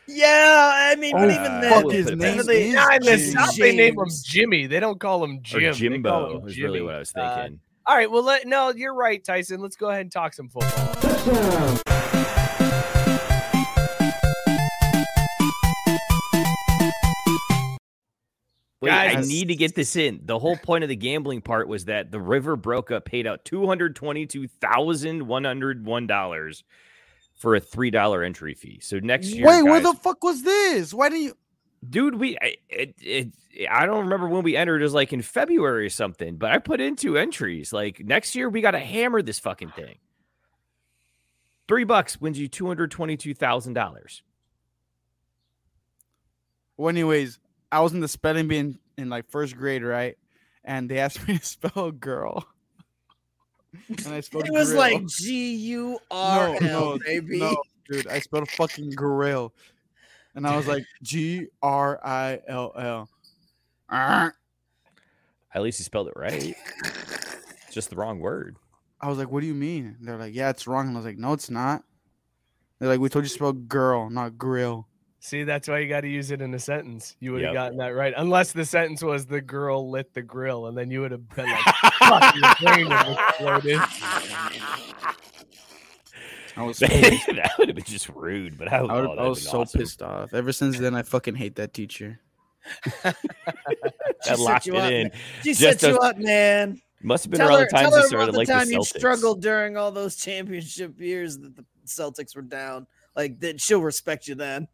yeah, I mean, but Oh, even fuck, then, his name if they- is Yeah, in the South, they name him Jimmy. They don't call him Jim. They call Jimbo him is really what I was Uh, thinking. all right. Well, let, no, you're right, Tyson. Let's go ahead and talk some football. Wait, I need to get this in. The whole point of the gambling part was that the river broke up, paid out two hundred twenty-two thousand one hundred one dollars for a three dollar entry fee. So next year, Wait, where the fuck was this? Why didn't you? dude? We I- it, it, I don't remember when we entered. It was like in February or something. But I put in two entries. Like next year, we got to hammer this fucking thing. Three bucks wins you two hundred twenty-two thousand dollars. Well, anyways, I was in the spelling bee in, in like first grade, right? And they asked me to spell girl. and I spelled it was grill. like G U R no, L, no, baby. no, dude, I spelled fucking grill, and I was like G R I L L. At least you spelled it right. It's just the wrong word. I was like, "What do you mean?" They're like, "Yeah, it's wrong." And I was like, "No, it's not." They're like, "We told you to spell girl, not grill." See, that's why you got to use it in a sentence. You would have Yep. gotten that right, unless the sentence was "the girl lit the grill," and then you would have been like, "Fuck, your brain would have exploded." I was, so, that would have been just rude, but I, I, oh, would- that'd I was so awesome. pissed off. Ever since then, I fucking hate that teacher. That set locked it up, in. man. She Just set you up, man. Must have been Tell around her, the times tell her about the like the time you struggled during all those championship years that the Celtics were down. Like that, she'll respect you then.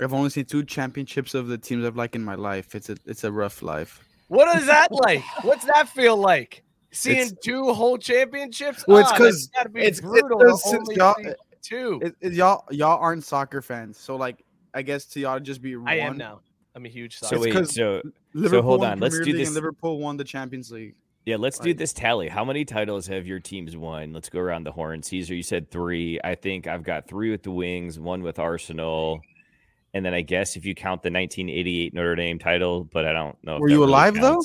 I've only seen two championships of the teams I've liked in my life. It's a it's a rough life. What is that like? What's that feel like? Seeing It's- two whole championships? Well, it's Ah, 'cause that's gotta be it's brutal. because to since only y'all see too. It, it- y'all y'all aren't soccer fans, so like I guess to y'all just be one. I am now. I'm a huge So soccer. wait, 'cause so Liverpool hold on, let's Premier do League this- Liverpool won the Champions League. yeah, let's do this tally. How many titles have your teams won? Let's go around the horn. Caesar, you said three. I think I've got three with the Wings, one with Arsenal, and then I guess if you count the 1988 Notre Dame title, but I don't know. Were that you really alive, though?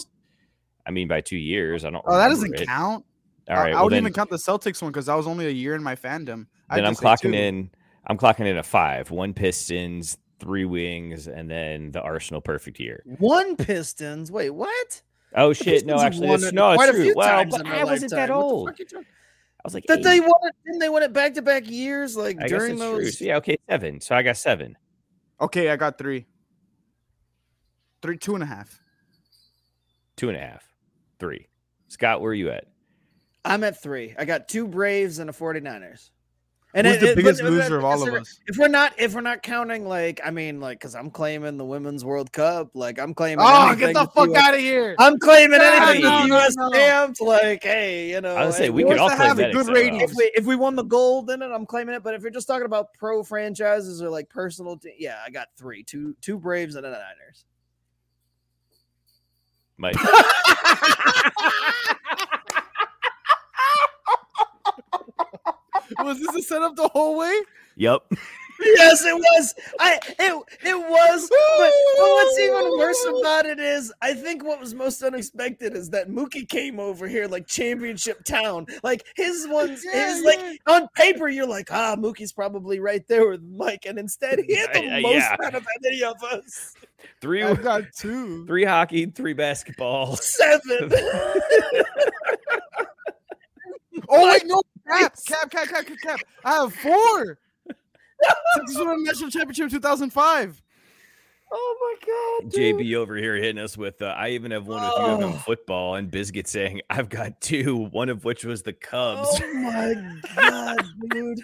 I mean, by two years. I don't. Oh, that doesn't it. count. All I- I, well wouldn't then, even count the Celtics one because that was only a year in my fandom. I'd then I'm clocking in. I'm clocking in a five. One Pistons, three Wings, and then the Arsenal perfect year. One Pistons. Wait, what? Oh shit! No, Pistons have actually, won it no, it's true. few Wow, but I wasn't that lifetime. What old. fuck you talking- I was like, That eight. they won it? Didn't they win it back to back years? Like I guess during it's true. those. So, yeah, okay, seven. So I got seven. Okay, I got three. Three, two and a half. Two and a half. Three. Scott, where are you at? I'm at three. I got two Braves and a 49ers. And Who's it- the it- biggest but- but- loser of all of us? If we're not, if we're not counting, like, I mean, like, because I'm claiming the Women's World Cup, like, I'm claiming. Oh, anything get the fuck US out of here! I'm claiming No, anything no, with no, U.S. no. stamped. Like, hey, you know, I was say we we could all claim have a that. good except rating. if we if we won the gold in it, I'm claiming it. But if you're just talking about pro franchises or like personal, te- yeah, I got three, two two Braves and a Niners. Mike. Was this a setup the whole way? Yep. yes, it was. I it it was. But, but what's even worse about it is, I think what was most unexpected is that Mookie came over here like championship town. Like his ones, Yeah, his like on paper, you're like, ah, Mookie's probably right there with Mike, and instead he had the Yeah, most yeah. out of any of us. Three I got two. three hockey, three basketball. Seven. Oh wait, no cap, cap, cap, cap, cap, cap. I have four. Texas won the national championship in 2005. oh my god, dude. JB over here hitting us with uh, I even have one with you in football and Biscuit saying I've got two, one of which was the Cubs. Oh my god, dude.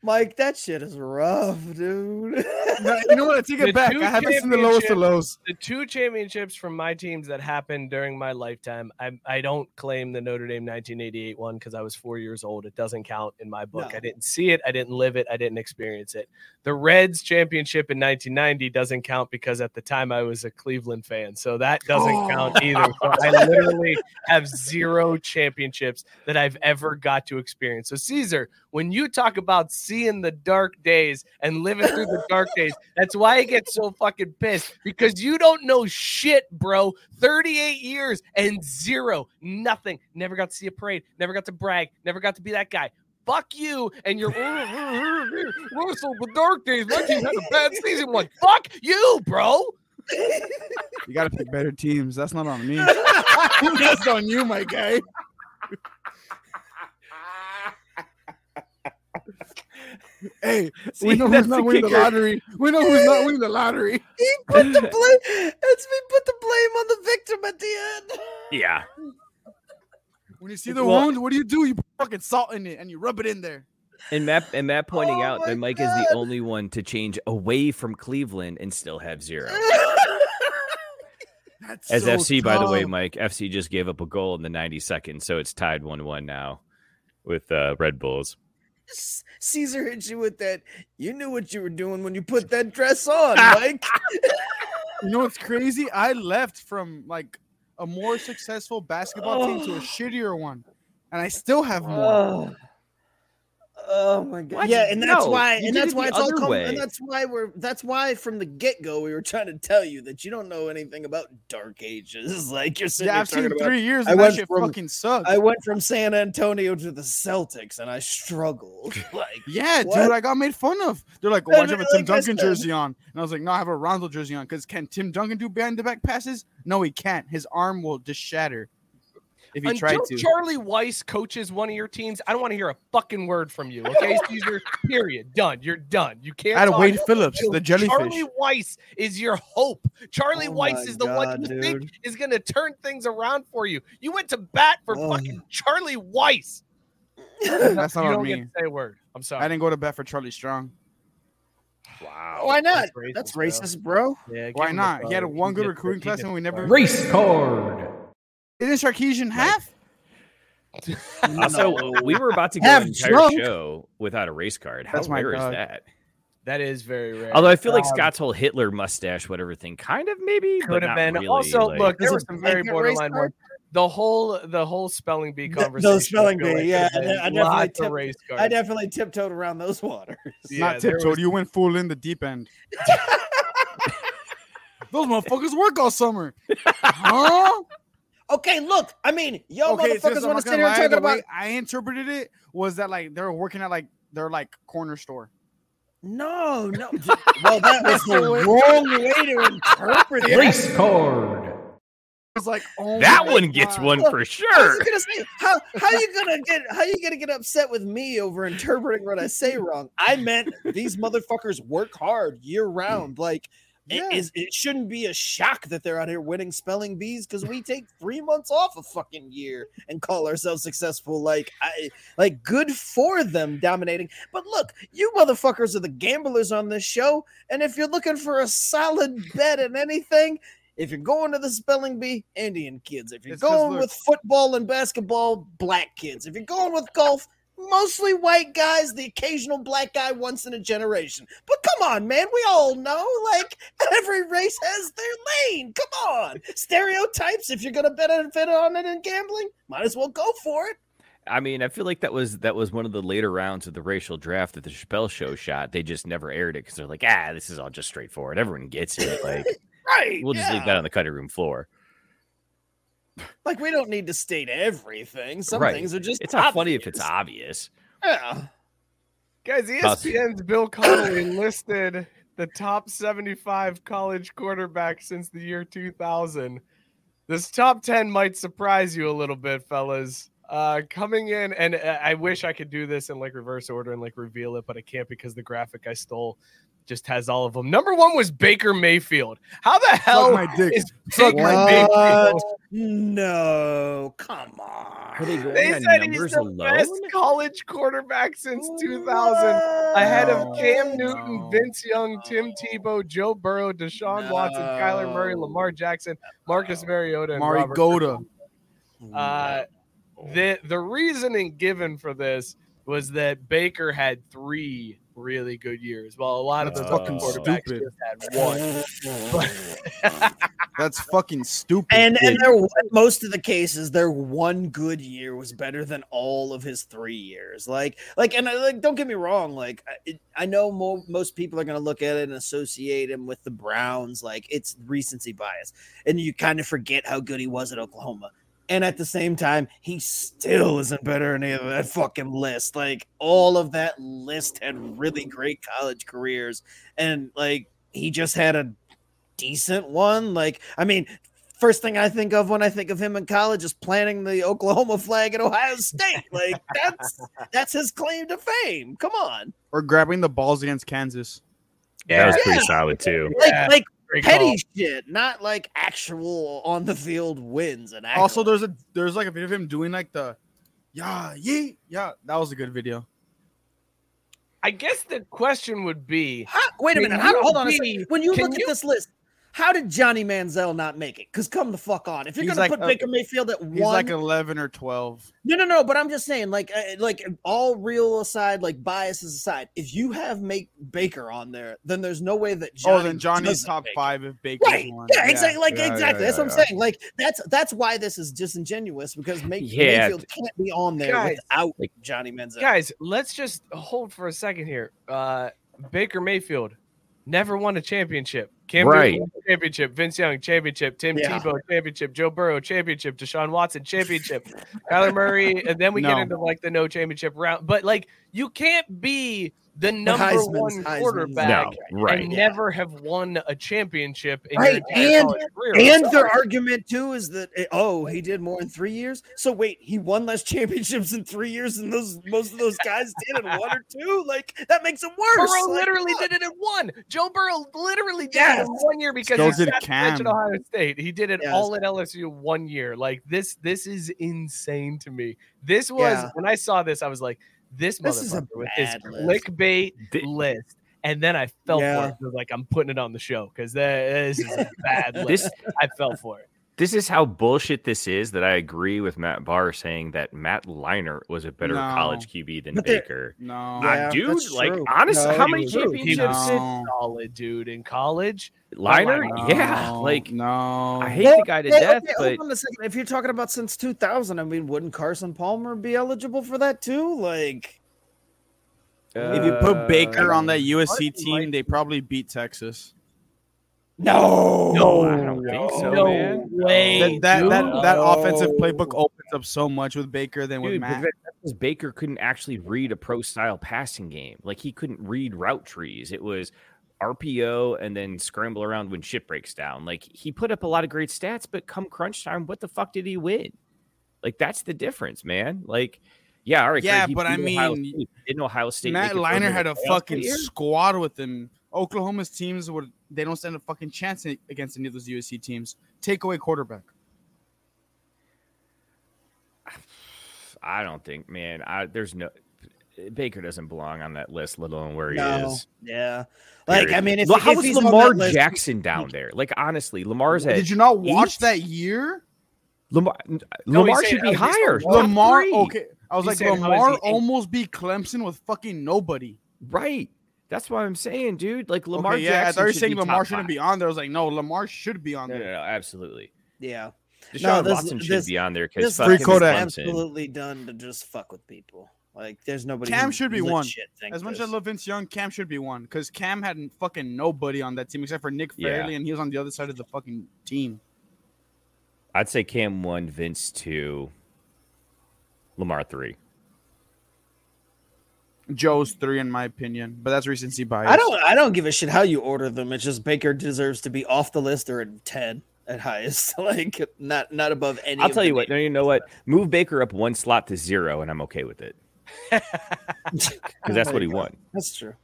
Mike, that shit is rough, dude. No, you know what? I take The it back. I haven't seen the lowest of lows. the two championships from my teams that happened during my lifetime, I, I don't claim the Notre Dame 1988 one because I was four years old. It doesn't count in my book. I didn't see it. I didn't live it. I didn't experience it. The Reds championship in 1990 doesn't count because at the time I was a Cleveland fan. So that doesn't Oh. count either. So I literally have zero championships that I've ever got to experience. So, Caesar, when you talk about seeing the dark days and living through the dark days, that's why I get so fucking pissed because you don't know shit, bro. 38 years and zero, nothing. Never got to see a parade, never got to brag, never got to be that guy. Fuck you and your Russell the dark days. My team had a bad season. Like, fuck you, bro. You got to pick better teams. That's not on me. That's on you, my guy. hey, we know who's not the winning the lottery. We know who's not winning the lottery. he put the blame. It's me put the blame on the victim at the end. Yeah. When you see the Well- wound, what do you do? You put fucking salt in it and you rub it in there. And Matt and Matt pointing Oh out that Mike is the only one to change away from Cleveland and still have zero. That's As so FC, by the way. Mike, FC just gave up a goal in the 92nd, so it's tied 1 1 now with uh, Red Bulls. Caesar hit you with that. You knew what you were doing when you put that dress on, Mike. You know what's crazy? I left from like a more successful basketball team to a oh. shittier one, and I still have more. Oh. Oh my god! What? Yeah, and that's No, why, and that's it why it's all other come, and that's why we're, that's why from the get go we were trying to tell you that you don't know anything about Dark Ages. Like you're sitting yeah, I've seen about. three years, I and that went shit from- fucking sucks. I went from San Antonio to the Celtics, and I struggled. Like, yeah, What? dude, I got made fun of. They're like, "Oh, Yeah, why'd you have a Tim I Duncan jersey on?" And I was like, "No, I have a Rondo jersey on." Because can Tim Duncan do behind the back passes? No, he can't. His arm will just shatter if he Until to. Charlie Weis coaches one of your teams, I don't want to hear a fucking word from you. Okay, Caesar. Period. Done. You're done. You can't. I had talk Wade Phillips, the jellyfish. Charlie Weis is your hope. Charlie Oh Weiss is the one God, you think is going to turn things around for you. You went to bat for Oh. fucking Charlie Weis. That's not you on don't me. say a word. I'm sorry. I didn't go to bat for Charlie Strong. Wow. why not? racist, That's racist, bro. Yeah, Why not? He had a one good recruiting class and we never- card. Race card. Isn't Sarkisian half? Also, we were about to go Have an entire drunk. show without a race card. How That's my rare is dog. that? That is very rare. Although I feel like Um, Scott's whole Hitler mustache, whatever thing, kind of maybe could but have not been. Really, also, like- look, there Is were it some very blanket race borderline card? ones. The whole the whole spelling bee Th- conversation. those spelling feel bee, like yeah, could have I definitely lots of tipped- race I definitely tiptoed around those waters. Yeah, Not there tiptoed. was- You went full in the deep end. Those motherfuckers work all summer. Huh? Okay, look, I mean, y'all okay, motherfuckers want to sit here and talk about I interpreted it was that like they're working at like their like corner store. no, no. well, that was the wrong way to interpret it. Race card. It was like, oh that my one gets one Look, for sure. gonna say, how how you gonna get how you gonna get upset with me over interpreting what I say wrong? I meant these motherfuckers work hard year round. Like Yeah. it is it shouldn't be a shock that they're out here winning spelling bees because we take three months off a fucking year and call ourselves successful. Like I like good for them dominating. But look, you motherfuckers are the gamblers on this show. And if you're looking for a solid bet in anything, if you're going to the spelling bee, Indian kids. If you're It's going with football and basketball, black kids. If you're going with golf, mostly white guys, the occasional black guy once in a generation. But come on, man, we all know like every race has their lane. Come on. Stereotypes, if you're gonna benefit on it in gambling, might as well go for it. I mean, I feel like that was that was one of the later rounds of the racial draft that the Chappelle show shot. They just never aired it because they're like, ah, this is all just straightforward. Everyone gets it. Like, Right. we'll just leave that on the cutting room floor. Like we don't need to state everything. Some Right. things are just It's not funny if it's obvious. obvious. Yeah. Guys, ESPN's Bill Connolly listed the top 75 college quarterbacks since the year 2000. This top 10 might surprise you a little bit, fellas. Uh, coming in, and uh, I wish I could do this in like reverse order and like reveal it, but I can't because the graphic I stole just has all of them. Number one was Baker Mayfield. How the hell Suck my dick. is Suck Baker my Mayfield? No, come on. They They said he's the alone? best college quarterback since 2000 ahead of Cam Newton, No. Vince Young, Tim Tebow, Joe Burrow, Deshaun Watson, Kyler Murray, Lamar Jackson, Marcus Mariota, and Mari Goda. Uh, the the reasoning given for this was that Baker had three really good years, Well, a lot of That's those fucking quarterbacks stupid. just had one. That's fucking stupid. And and their most of the cases, their one good year was better than all of his three years. Like like and I, like don't get me wrong, like I, it, I know mo- most people are gonna look at it and associate him with the Browns, like it's recency bias, and you kind of forget how good he was at Oklahoma. And at the same time, he still isn't better than any of that fucking list. Like all of that list had really great college careers, and like he just had a decent one. Like, I mean, first thing I think of when I think of him in college is planting the Oklahoma flag at Ohio State. Like that's that's his claim to fame. Come on. or grabbing the balls against Kansas. That was pretty solid too. Like Yeah, like Great petty call. shit, not like actual on the field wins and Also, there's a there's like a video of him doing like the yeah, yeah, yeah. That was a good video. I guess the question would be How- wait a minute. How, hold on a second. When you look you- at this list, how did Johnny Manziel not make it? Because come the fuck on. If you're He's gonna like put a- Baker Mayfield at He's one, like 11 or 12. No, no, no. But I'm just saying, like, uh, like all real aside, like biases aside, if you have make Baker on there, then there's no way that Johnny oh, then Johnny's top make five if Baker's Right? one. Yeah, exactly. Like yeah, exactly. yeah, that's what I'm saying. Like that's that's why this is disingenuous because May- Yeah. Mayfield can't be on there Guys, without like- Johnny Manziel. guys, let's just hold for a second here. Uh, Baker Mayfield never won a championship. Cam Right. Newton, championship. Vince Young, championship. Tim Yeah. Tebow, championship. Joe Burrow, championship. Deshaun Watson, championship. Kyler Murray, and then we get into like the no championship round. But like, you can't be the number Heisman's- one quarterback No, right. and Yeah. never have won a championship in Right, your entire and- career. And So- their argument too is that eh, oh he did more in three years. So wait, he won less championships in three years than those most of those guys did in one or two. Like that makes it worse. Burrow Like, literally fuck. did it in one. Joe Burrow literally did Yes. it in one year because So he did sat the Cam. at Ohio State. He did it Yes. all at LSU one year. Like this, this is insane to me. This was Yeah. when I saw this, I was like, this This is a with his bad list. clickbait Thi- list. And then I fell Yeah. for it. I like, I'm putting it on the show because this is a bad list. This I fell for it. This is how bullshit this is that I agree with Matt Barr saying that Matt Leinart was a better No. college QB than But Baker. No. Uh, Yeah, dude, like true. honestly, No, how many he was- championships No. Solid dude in college. Oh, Leinart? No. yeah, like no. I hate Well, the guy to well, death, okay, but hold on a second. If you're talking about since 2000, I mean, wouldn't Carson Palmer be eligible for that too? Like, uh, if you put Baker on that Carson USC might- team, they probably beat Texas. no, No, I don't think so, no man. way. That that, that, dude. that offensive No. playbook opens up so much with Baker than with Dude, but Matt. that- that's because Baker couldn't actually read a pro style passing game. Like he couldn't read route trees. It was RPO and then scramble around when shit breaks down. Like he put up a lot of great stats, but come crunch time, what the fuck did he win? Like that's the difference, man. Like, yeah, all right. Yeah, but I Ohio mean, State. didn't Ohio State. Matt Leinart had a fucking squad with him. Oklahoma's teams would they don't stand a fucking chance against any of those USC teams. Take away quarterback. I don't think, man. I there's no Baker doesn't belong on that list, let alone where he no, is. yeah. Like, I mean, if, Look, how if was he's Lamar that list- Jackson down there? Like honestly, Lamar's at Did you not watch eight? that year? Lamar, No, uh, Lamar should saying- be he's saying higher. Lamar- Top Lamar, three. okay. I was He's like, saying, Lamar almost beat Clemson with fucking nobody. Right. That's what I'm saying, dude. Like Lamar okay, yeah, Jackson. I thought you were saying Lamar shouldn't five. be on there. I was like, no, Lamar should be on No, no, there. no, absolutely. yeah, Deshaun No, this- Watson should this- be on there because Free list is Kodak. absolutely done to just fuck with people. Like, there's nobody. Cam should be one. As much as this. I love Vince Young, Cam should be one because Cam had fucking nobody on that team except for Nick Yeah. Fairley, and he was on the other side of the fucking team. I'd say Cam one, Vince two, Lamar three. Joe's three, in my opinion, but that's recency bias. I don't. I don't give a shit how you order them. It's just Baker deserves to be off the list or at ten at highest. like, not not above any. I'll of tell the you what. No, you know what? Move Baker up one slot to zero, and I'm okay with it names. because that's what he won. That's true.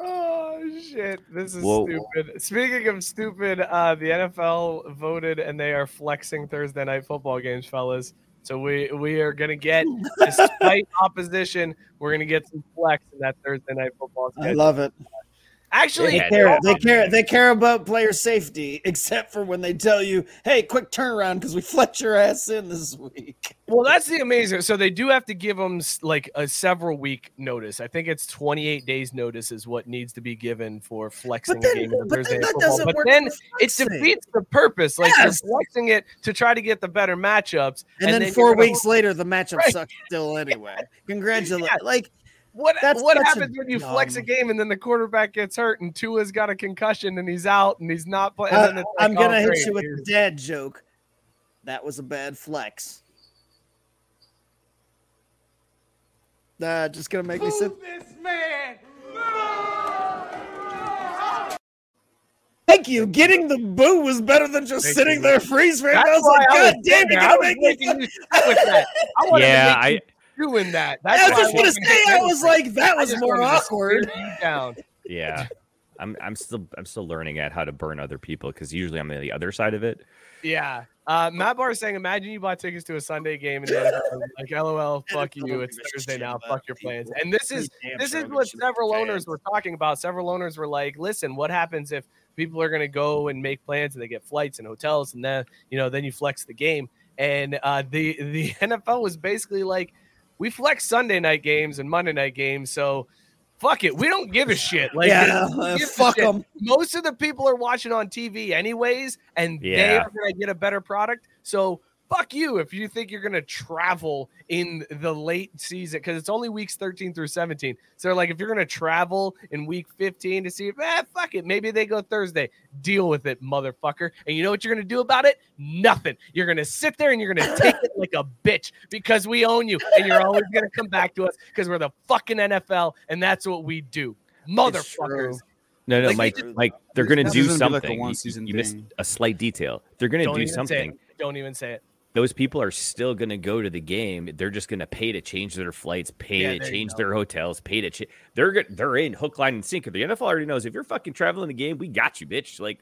Oh shit! This is Whoa. stupid. Speaking of stupid, uh, the NFL voted and they are flexing Thursday night football games, fellas. So we we are gonna get, despite opposition, we're gonna get some flex in that Thursday night football I love it. Actually, They Yeah, care. they're They all- care. They care about player safety, except for when they tell you, "Hey, quick turnaround because we flex your ass in this week." Well, that's the amazing. So they do have to give them like a several week notice. I think it's 28 days notice is what needs to be given for flexing then- a game in the but Thursday then that But work then it defeats the purpose. Like Yes. you're flexing it to try to get the better matchups, And, then, you're four gonna- weeks later, the matchup Right. sucks still anyway. Congratulations! Yeah. Like What That's what such a happens when you flex a game and then the quarterback gets hurt and Tua's got a concussion and he's out and he's not playing? I, and uh, then it's like, I'm gonna oh, hit great, you with here's- the dad joke. That was a bad flex. Nah, just gonna make me sit. Thank you. Getting the boo was better than just Thank sitting you. there freeze frame. That's I was why like, I was God damn, sitting you're. I gonna was make me making sit. you sit with that. I wanted Yeah, to make I you doing that. I That's was just gonna say, I was like, that was more awkward. down. Yeah. I'm I'm still I'm still learning at how to burn other people because usually I'm on the other side of it. Yeah. Uh, Matt Barr is saying, imagine you bought tickets to a Sunday game and then like, LOL, fuck you. It's Thursday now. Fuck your plans. And this is this is what several owners were talking about. Several owners were like, listen, what happens if people are going to go and make plans and they get flights and hotels and then you know then you flex the game. And uh, the the NFL was basically like, we flex Sunday night games and Monday night games, so fuck it, we don't give a shit. Like, Yeah, uh, fuck shit? 'em. Most of the people are watching on TV anyways, and they are going to get a better product. So fuck you if you think you're going to travel in the late season because it's only weeks 13 through 17. So they're like, if you're going to travel in week 15 to see if, eh, fuck it, maybe they go Thursday. Deal with it, motherfucker. And you know what you're going to do about it? Nothing. You're going to sit there and you're going to take it like a bitch because we own you, and you're always going to come back to us because we're the fucking NFL, and that's what we do, motherfuckers. No, no, Like, Mike. they just- Mike, they're gonna do is gonna be like a something. You- one-season you, missed a slight detail. They're gonna Don't say something. it. Don't even say it. Those people are still gonna go to the game. They're just gonna pay to change their flights, pay Yeah, to change their hotels, pay to. Ch- they're they're in hook, line, and sinker. The NFL already knows if you're fucking traveling the game, we got you, bitch. Like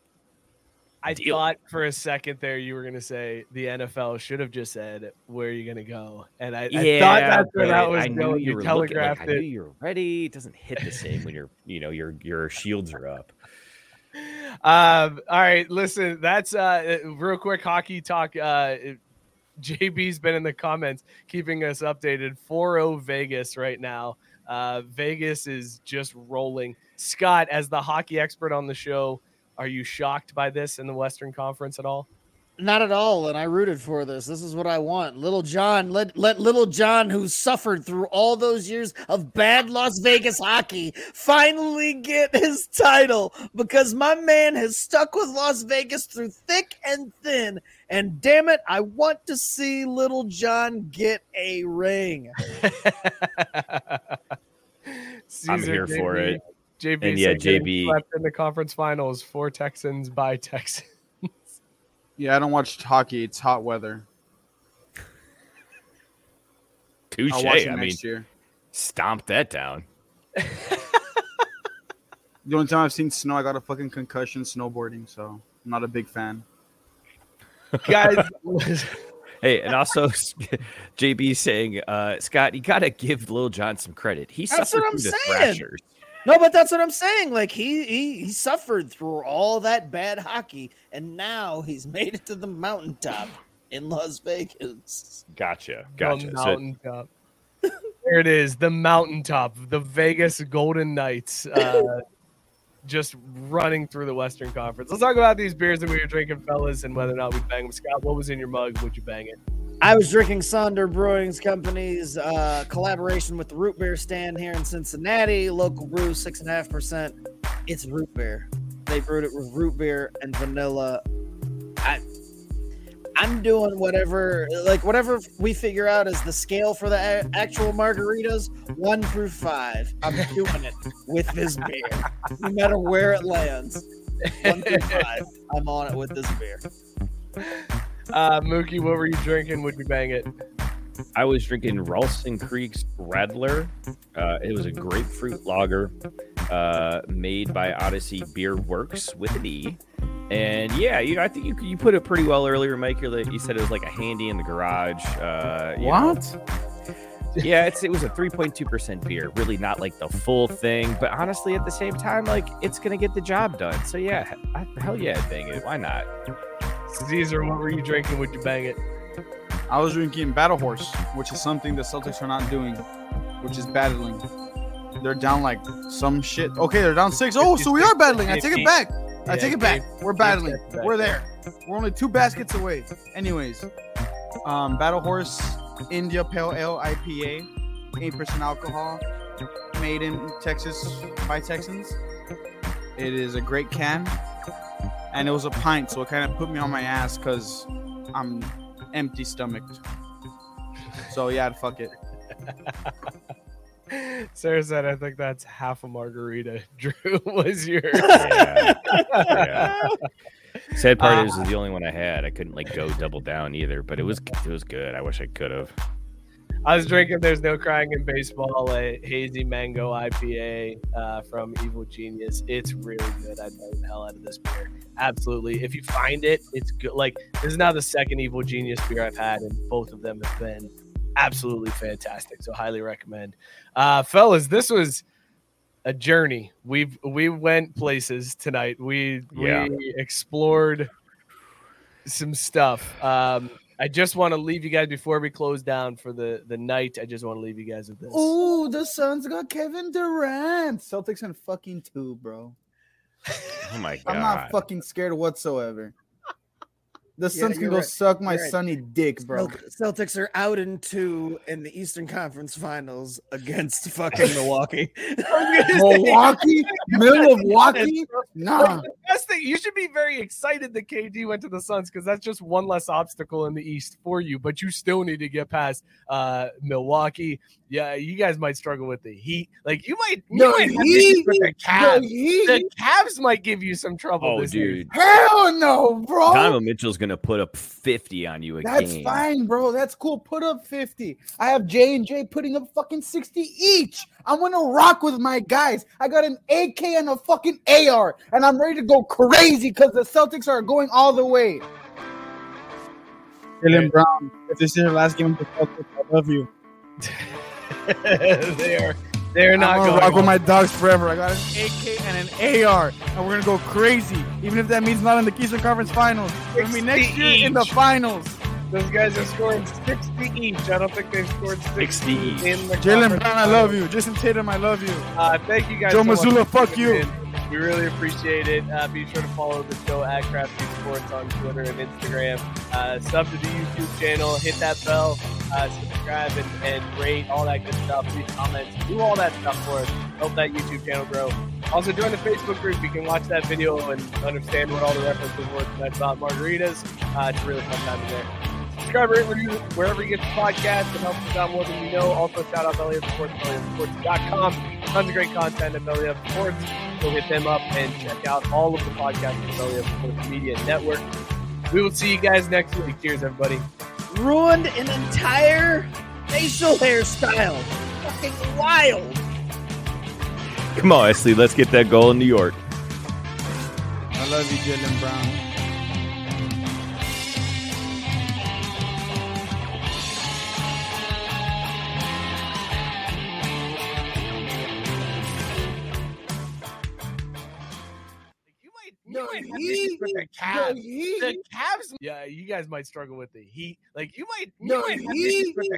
I Deal. thought for a second there you were going to say the NFL should have just said where are you going to go, and I, I thought that's where that was I knew going. you You were looking, like, telegraphed I knew it. you were ready. It doesn't hit the same when you're you know your your shields are up. Um, all right, listen, that's uh real quick hockey talk. Uh JB's been in the comments keeping us updated. 4-0 Vegas right now. Uh Vegas is just rolling. Scott, as the hockey expert on the show, are you shocked by this in the Western Conference at all? Not at all, and I rooted for this. This is what I want. Little John, let let little John, who suffered through all those years of bad Las Vegas hockey, finally get his title because my man has stuck with Las Vegas through thick and thin. And damn it, I want to see little John get a ring. I'm here for it. JB And yeah, JB swept in the conference finals for Texans by Texans. Yeah, I don't watch hockey. It's hot weather. Touche. I'll watch it I mean, year. stomp that down. The only time I've seen snow, I got a fucking concussion snowboarding, so I'm not a big fan. Guys, Hey, and also JB saying, uh, Scott, you got to give Lil John some credit. He That's suffered what I'm saying. Thrashers. No, but that's what I'm saying. Like he, he he suffered through all that bad hockey, and now he's made it to the mountaintop in Las Vegas. Gotcha. The Gotcha. So- there it is, the mountaintop, the Vegas Golden Knights, uh, just running through the Western Conference. Let's talk about these beers that we were drinking, fellas, and whether or not we bang them. Scott, what was in your mug? Would you bang it? I was drinking Sonder Brewing's company's uh, collaboration with the root beer stand here in Cincinnati. Local brew, six and a half percent. It's root beer. They brewed it with root beer and vanilla. I, I'm doing whatever, like whatever we figure out is the scale for the a- actual margaritas, one through five. I'm doing it with this beer, no matter where it lands. One through five, I'm on it with this beer. Uh, Mookie, what were you drinking? Would you bang it? I was drinking Ralston Creek's Radler. Uh, it was a grapefruit lager uh, made by Odyssey Beerwerks with an E. And yeah, you know, I think you you put it pretty well earlier, Mike. You you said it was like a handy in the garage. Uh, you know. yeah, it's it was a 3.2% beer. Really not like the full thing, but honestly, at the same time, like it's gonna get the job done. So yeah, I, hell yeah, dang it, why not? Caesar, what were you drinking? Would you bang it? I was drinking Battle Horse, which is something the Celtics are not doing, which is battling. They're down like some shit. Okay, they're down six. Oh, so we are battling. I take it back. I take it back. We're battling. We're there. We're only two baskets away. Anyways, um, Battle Horse India Pale Ale IPA, eight percent alcohol, made in Texas by Texans. It is a great can, and it was a pint, so it kind of put me on my ass because I'm empty stomached. So yeah, fuck it. Sarah said, I think that's half a margarita. Drew was your. Yeah. Yeah. Sad part Uh, is, is the only one I had. I couldn't like go double down either, but it was it was good. I wish I could have. I was drinking There's No Crying in Baseball, a hazy mango IPA uh, from Evil Genius. It's really good. I know the hell out of this beer. Absolutely. If you find it, it's good. Like, this is now the second Evil Genius beer I've had, and both of them have been absolutely fantastic. So, highly recommend. Uh, fellas, this was a journey. We've we went places tonight. We Yeah. we explored some stuff. Um, I just want to leave you guys before we close down for the the night. I just want to leave you guys with this. Ooh, the Suns got Kevin Durant. Celtics and fucking two, bro. Oh my god! I'm not fucking scared whatsoever. The Yeah, Suns can go right. suck my right. sunny dick, bro. Celtics are out in two in the Eastern Conference Finals against fucking Milwaukee. Milwaukee, Milwaukee, nah. The best thing you should be very excited that KD went to the Suns because that's just one less obstacle in the East for you. But you still need to get past uh, Milwaukee. Yeah, you guys might struggle with the Heat. Like you might, you The might have Heat? the Cavs. The The Cavs might give you some trouble. Oh, this year. dude, Hell no, bro. Donovan Mitchell's gonna put up fifty on you a That's game. fine, bro. That's cool. Put up 50. I have J and J putting up fucking 60 each. I'm gonna rock with my guys. I got an AK and a fucking AR, and I'm ready to go crazy because the Celtics are going all the way. Jaylen Brown, if this is your last game of the Celtics, I love you. they are They're not I'm gonna going rock with my dogs forever. I got an AK and an AR, and we're gonna go crazy. Even if that means not in the Keystone Conference Finals. We're gonna next year in the finals. Those guys are scoring 60 each. I don't think they've scored 60, 60 each. in the Jaylen conference Brown, I love you. Jayson Tatum, I love you. Uh, thank you guys. Joe so much Mazzulla, for fuck you. in. We really appreciate it. Uh, be sure to follow the show at Crafty Sports on Twitter and Instagram. Uh, sub to the YouTube channel. Hit that bell. Uh, subscribe and, and rate all that good stuff. Leave comments. Do all that stuff for us. Help that YouTube channel grow. Also, join the Facebook group. You can watch that video and understand what all the references were tonight about margaritas. Uh, it's a really fun time in there. Subscribe, rate, review wherever you get the podcast. It helps us out more than you know. Also, shout out Belly Up Sports, BellyUpSports.com. Tons of great content at Belly Up Sports. Go hit them up and check out all of the podcasts on the Belly Up Sports Media Network. We will see you guys next week. Cheers, everybody. Ruined an entire facial hairstyle. Fucking wild. Come on, Esley, let's get that goal in New York. I love you, Jaylen Brown. Might, No, you might have he- the Cavs. he- the Cavs, yeah, you guys might struggle with the Heat. Like you might, you might have